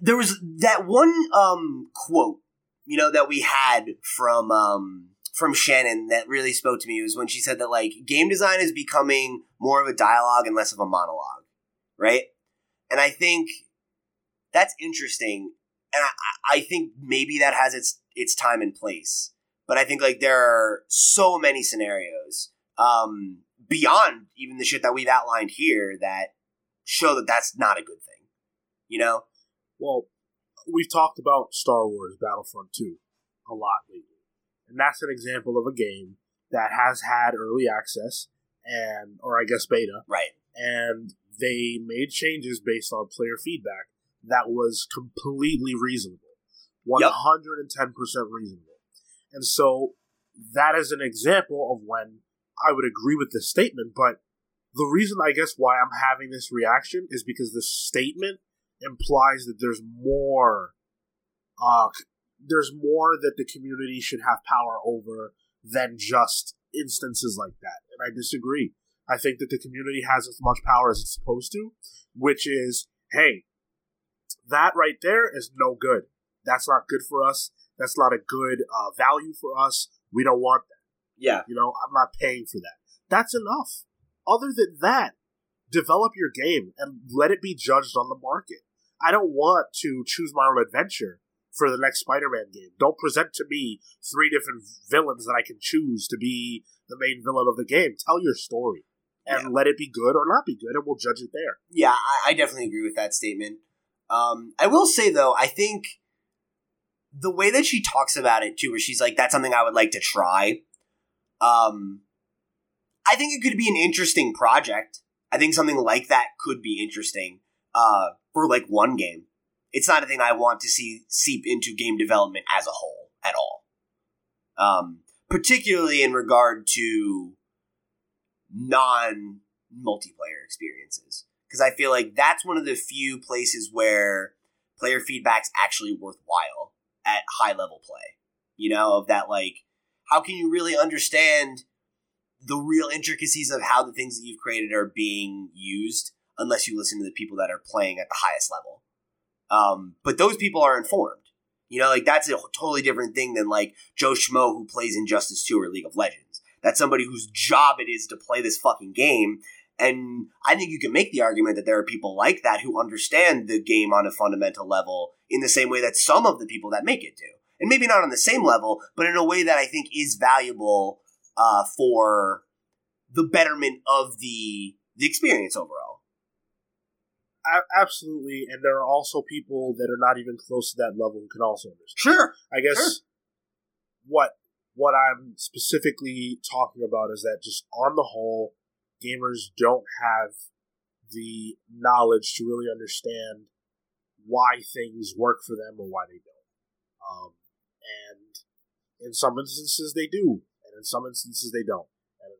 there was that one um, quote, you know, that we had from um, from Shannon that really spoke to me was when she said that like game design is becoming more of a dialogue and less of a monologue, right? And I think that's interesting, and I, I think maybe that has its its time and place. But I think like there are so many scenarios um, beyond even the shit that we've outlined here that show that that's not a good thing. You know? Well, we've talked about Star Wars Battlefront 2 a lot lately. And that's an example of a game that has had early access and or I guess beta Right. and they made changes based on player feedback that was completely reasonable. 110% reasonable. And so that is an example of when I would agree with this statement, but the reason I guess why I'm having this reaction is because the statement implies that there's more uh there's more that the community should have power over than just instances like that. And I disagree. I think that the community has as much power as it's supposed to, which is, hey, that right there is no good. That's not good for us. That's not a good uh, value for us. We don't want that. Yeah. You know, I'm not paying for that. That's enough. Other than that, develop your game and let it be judged on the market. I don't want to choose my own adventure for the next Spider-Man game. Don't present to me three different villains that I can choose to be the main villain of the game. Tell your story and Yeah. let it be good or not be good, and we'll judge it there. Yeah, I, I definitely agree with that statement. Um, I will say though, I think the way that she talks about it too, where she's like, "That's something I would like to try." Um, I think it could be an interesting project. I think something like that could be interesting uh, for like one game. It's not a thing I want to see seep into game development as a whole at all. Um, particularly in regard to non multiplayer experiences because I feel like that's one of the few places where player feedback's actually worthwhile at high level play. You know, of that like how can you really understand the real intricacies of how the things that you've created are being used unless you listen to the people that are playing at the highest level. Um, but those people are informed. You know, like that's a totally different thing than like Joe Schmo who plays Injustice 2 or League of Legends. That's somebody whose job it is to play this fucking game and I think you can make the argument that there are people like that who understand the game on a fundamental level in the same way that some of the people that make it do. And maybe not on the same level, but in a way that I think is valuable uh, for the betterment of the the experience overall. Absolutely, and there are also people that are not even close to that level who can also understand. Sure. I guess Sure. what what I'm specifically talking about is that just on the whole, gamers don't have the knowledge to really understand why things work for them or why they don't. Um, and in some instances they do, and in some instances they don't. And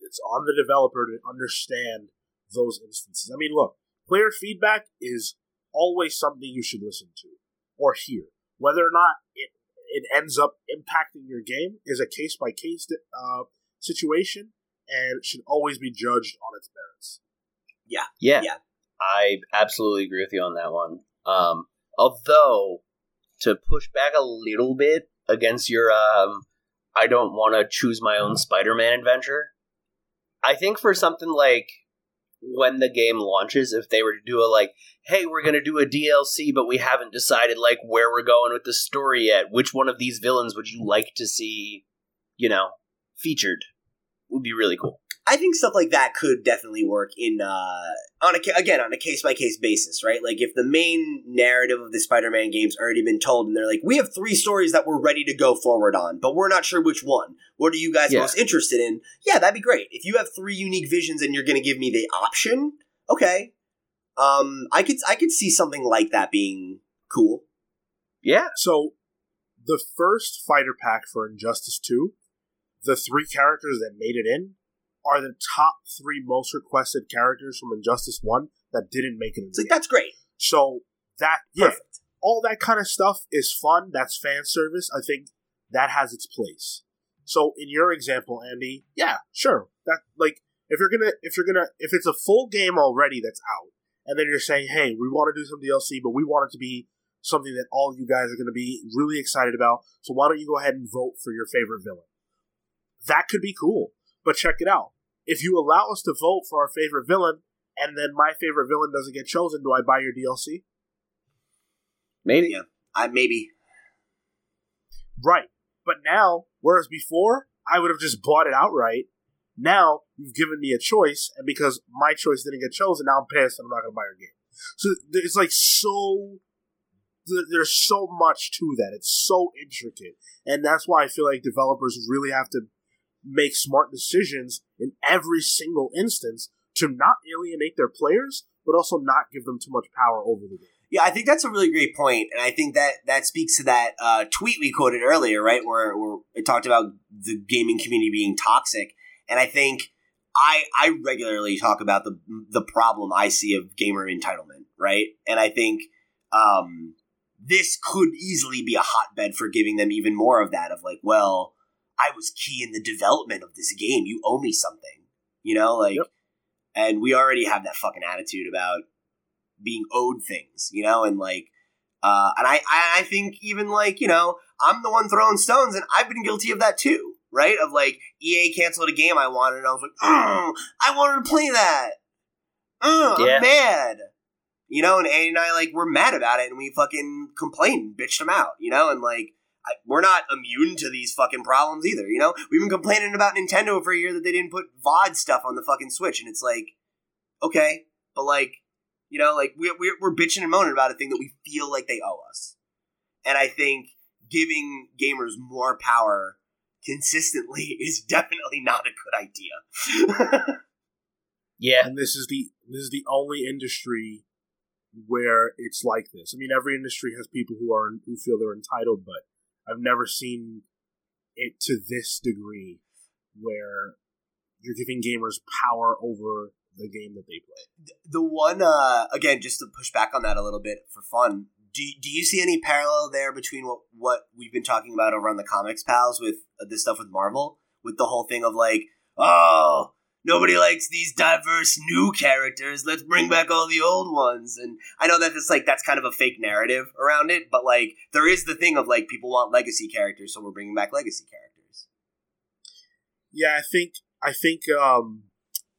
it's on the developer to understand those instances. I mean, look, player feedback is always something you should listen to or hear. Whether or not it it ends up impacting your game is a case by case situation, and should always be judged on its merits. Yeah. Yeah. I absolutely agree with you on that one. Um, although, to push back a little bit against your, um, I don't want to choose my own mm-hmm. Spider Man adventure, I think for something like when the game launches, if they were to do a like, hey, we're going to do a DLC, but we haven't decided like where we're going with the story yet, which one of these villains would you like to see, you know, featured? Would be really cool. I think stuff like that could definitely work in uh, on a ca- again on a case by case basis, right? Like if the main narrative of the Spider-Man game's already been told, and they're like, we have three stories that we're ready to go forward on, but we're not sure which one. What are you guys Yeah. most interested in? Yeah, that'd be great. If you have three unique visions and you're going to give me the option, okay. Um, I could I could see something like that being cool. Yeah. So, the first fighter pack for Injustice 2, the three characters that made it in are the top three most requested characters from Injustice 1 that didn't make it in. It's the like game. that's great. So, that, yeah, Perfect. all that kind of stuff is fun. That's fan service. I think that has its place. So in your example, Andy, yeah, sure. That like if you're gonna if you're gonna if it's a full game already that's out, and then you're saying, hey, we want to do some DLC, but we want it to be something that all you guys are going to be really excited about. So why don't you go ahead and vote for your favorite villain? That could be cool. But check it out. If you allow us to vote for our favorite villain, and then my favorite villain doesn't get chosen, do I buy your DLC? Maybe. Yeah. I maybe. Right. But now, whereas before, I would have just bought it outright. Now, you've given me a choice, and because my choice didn't get chosen, now I'm pissed and I'm not going to buy your game. So it's like so. There's so much to that. It's so intricate. And that's why I feel like developers really have to make smart decisions in every single instance to not alienate their players, but also not give them too much power over the game. Yeah, I think that's a really great point, and I think that that speaks to that uh, tweet we quoted earlier, right? Where, where it talked about the gaming community being toxic, and I think I I regularly talk about the the problem I see of gamer entitlement, right? And I think um, this could easily be a hotbed for giving them even more of that of like, well, I was key in the development of this game. You owe me something, you know, like, Yep. and we already have that fucking attitude about being owed things, you know, and like, uh, and I, I, I think even like, you know, I'm the one throwing stones, and I've been guilty of that too, right? Of like, EA canceled a game I wanted, and I was like, oh, I wanted to play that. Yeah. I'm mad. You know, and Andy and I like were mad about it, and we fucking complained, bitched them out. You know, and like I, we're not immune to these fucking problems either. You know, we've been complaining about Nintendo for a year that they didn't put VOD stuff on the fucking Switch, and it's like, okay, but like, you know, like we're we're, we're bitching and moaning about a thing that we feel like they owe us, and I think giving gamers more power consistently is definitely not a good idea. Yeah. and this is the this is the only industry where it's like this. I mean, every industry has people who are who feel they're entitled, but I've never seen it to this degree where you're giving gamers power over the game that they play. the one uh again just to push back on that a little bit for fun do, do you see any parallel there between what what we've been talking about over on the comics pals with uh, this stuff with marvel with the whole thing of like oh nobody likes these diverse new characters. Let's bring back all the old ones. And i know that it's like that's kind of a fake narrative around it but like there is the thing of like people want legacy characters so we're bringing back legacy characters. Yeah, I think I think um,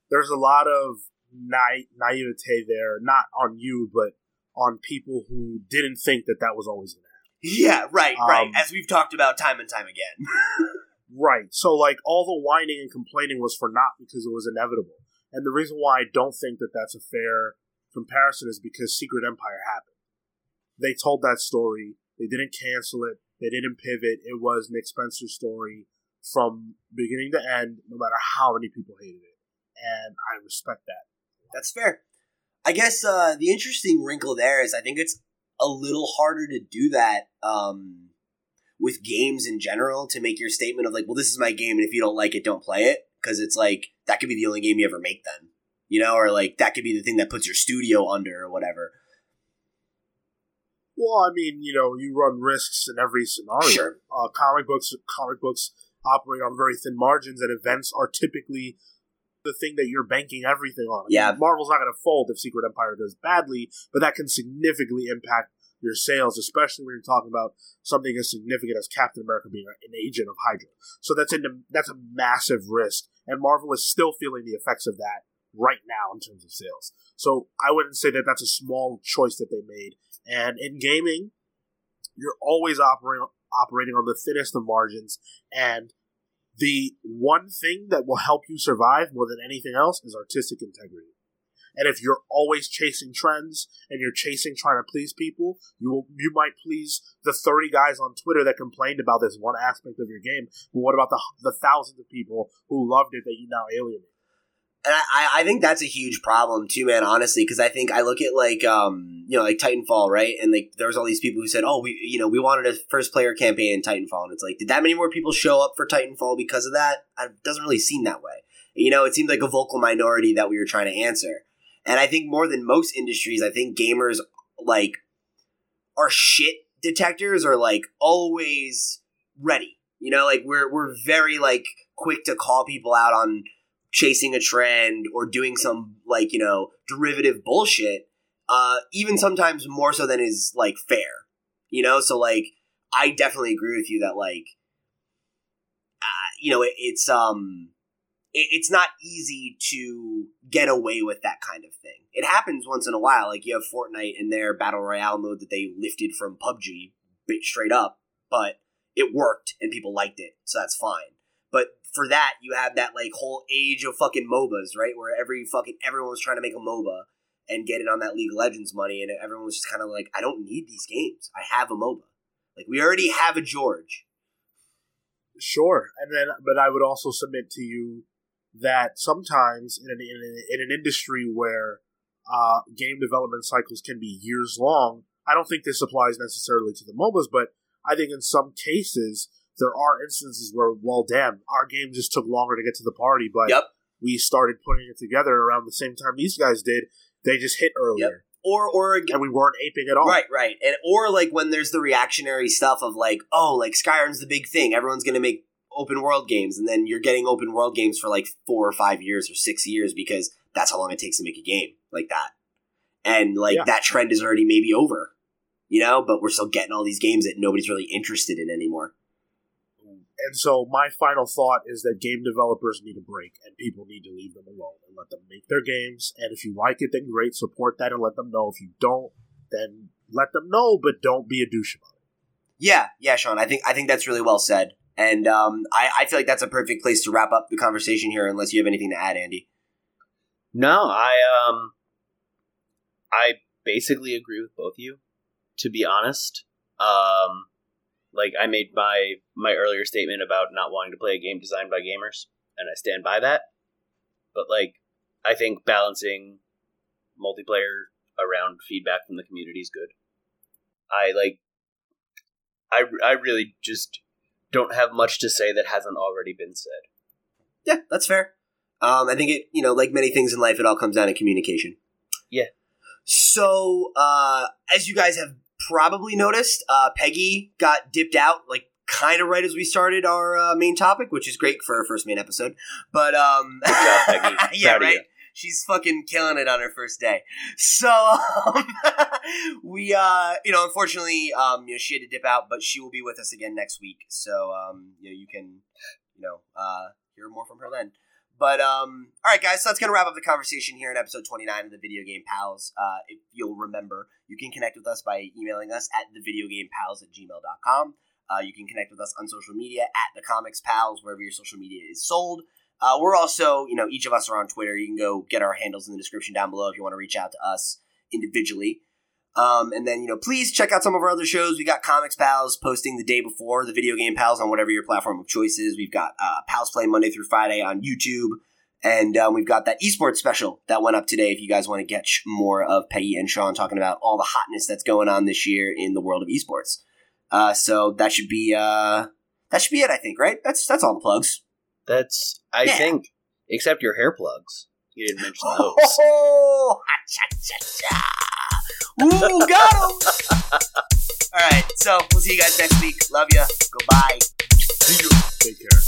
there's a lot of na- naivete there, not on you, but on people who didn't think that that was always going to happen. yeah right right. Um, as we've talked about time and time again Right. So, like, all the whining and complaining was for not because it was inevitable. And the reason why I don't think that that's a fair comparison is because Secret Empire happened. They told that story. They didn't cancel it. They didn't pivot. It was Nick Spencer's story from beginning to end, no matter how many people hated it. And I respect that. That's fair. I guess uh, the interesting wrinkle there is I think it's a little harder to do that um, with games in general to make your statement of like, well, this is my game, and if you don't like it, don't play it, because it's like that could be the only game you ever make then, you know, or like that could be the thing that puts your studio under or whatever. Well, I mean, you know, you run risks in every scenario. Sure. Uh, comic books, comic books operate on very thin margins, and events are typically the thing that you're banking everything on. I mean, Yeah. Marvel's not going to fold if Secret Empire does badly, but that can significantly impact your sales, especially when you're talking about something as significant as Captain America being an agent of Hydra. So that's into, that's a massive risk, and Marvel is still feeling the effects of that right now in terms of sales. So I wouldn't say that that's a small choice that they made. And in gaming, you're always operating operating on the thinnest of margins, and the one thing that will help you survive more than anything else is artistic integrity. And if you're always chasing trends and you're chasing trying to please people, you will you might please the 30 guys on Twitter that complained about this one aspect of your game. But what about the the thousands of people who loved it that you now alienate? And I, I- think that's a huge problem too, man. Honestly, because I think I look at like um you know like Titanfall, right? And like there was all these people who said, oh, we you know we wanted a first player campaign in Titanfall, and it's like, did that many more people show up for Titanfall because of that? It doesn't really seem that way. You know, it seemed like a vocal minority that we were trying to answer. And I think more than most industries, I think gamers like are shit detectors are like always ready. You know, like we're we're very like quick to call people out on chasing a trend or doing some like you know derivative bullshit uh even sometimes more so than is like fair you know so like i definitely agree with you that like uh, you know it, it's um it's not easy to get away with that kind of thing it happens once in a while like you have fortnite in their battle royale mode that they lifted from pubg bit straight up but it worked and people liked it so that's fine but for that, you have that like whole age of fucking MOBAs, right? Where every fucking everyone was trying to make a MOBA and get it on that League of Legends money, and everyone was just kind of like, I don't need these games. I have a MOBA. Like we already have a George. Sure, and then but I would also submit to you that sometimes in an in, an- in an industry where uh, game development cycles can be years long, I don't think this applies necessarily to the MOBAs, but I think in some cases there are instances where, well, damn, our game just took longer to get to the party, but Yep. we started putting it together around the same time these guys did. They just hit earlier, Or or and we weren't aping at all. Right, right. And or like when there's the reactionary stuff of like, oh, like Skyrim's the big thing. Everyone's gonna make open world games, and then you're getting open world games for like four or five years or six years because that's how long it takes to make a game like that. And like Yeah. that trend is already maybe over. You know, but we're still getting all these games that nobody's really interested in anymore. And so my final thought is that game developers need a break, and people need to leave them alone and let them make their games. And if you like it, then great, support that and let them know. If you don't, then let them know, but don't be a douche about it. Yeah, yeah, Sean. I think I think that's really well said. And um, I, I feel like that's a perfect place to wrap up the conversation here, unless you have anything to add, Andy. No, I um I basically agree with both of you, to be honest. Um like I made my my earlier statement about not wanting to play a game designed by gamers, and I stand by that. But like I think balancing multiplayer around feedback from the community is good. I like I I really just don't have much to say that hasn't already been said. Yeah, that's fair. Um, I think it, you know, like many things in life, it all comes down to communication. Yeah. So, uh, as you guys have probably noticed, uh, Peggy got dipped out, like, kind of right as we started our uh, main topic, which is great for our first main episode. But, um, Good job, Peggy. yeah, Proud right. She's fucking killing it on her first day. So um, we, uh, you know, unfortunately, um, you know, she had to dip out, but she will be with us again next week. So um, you know, you can, you know, uh, hear more from her then. But um, all right, guys, so that's gonna wrap up the conversation here in episode twenty nine of the Video Game Pals. Uh, if you'll remember, you can connect with us by emailing us at thevideogamepals at gmail.com. Uh, you can connect with us on social media at the Comics Pals, wherever your social media is sold. Uh, we're also, you know, each of us are on Twitter. You can go get our handles in the description down below if you want to reach out to us individually. Um, and then, you know, please check out some of our other shows. We got Comics Pals posting the day before the Video Game Pals on whatever your platform of choice is. We've got uh, Pals Play Monday through Friday on YouTube. And um, we've got that esports special that went up today if you guys want to get more of Peggy and Sean talking about all the hotness that's going on this year in the world of esports. Uh, so that should be uh, that should be it, I think, right? That's that's all the plugs. That's I yeah. think, except your hair plugs. You didn't mention those. Oh, Ooh, got him! All right, so we'll see you guys next week. Love ya. Goodbye. See you. Take care.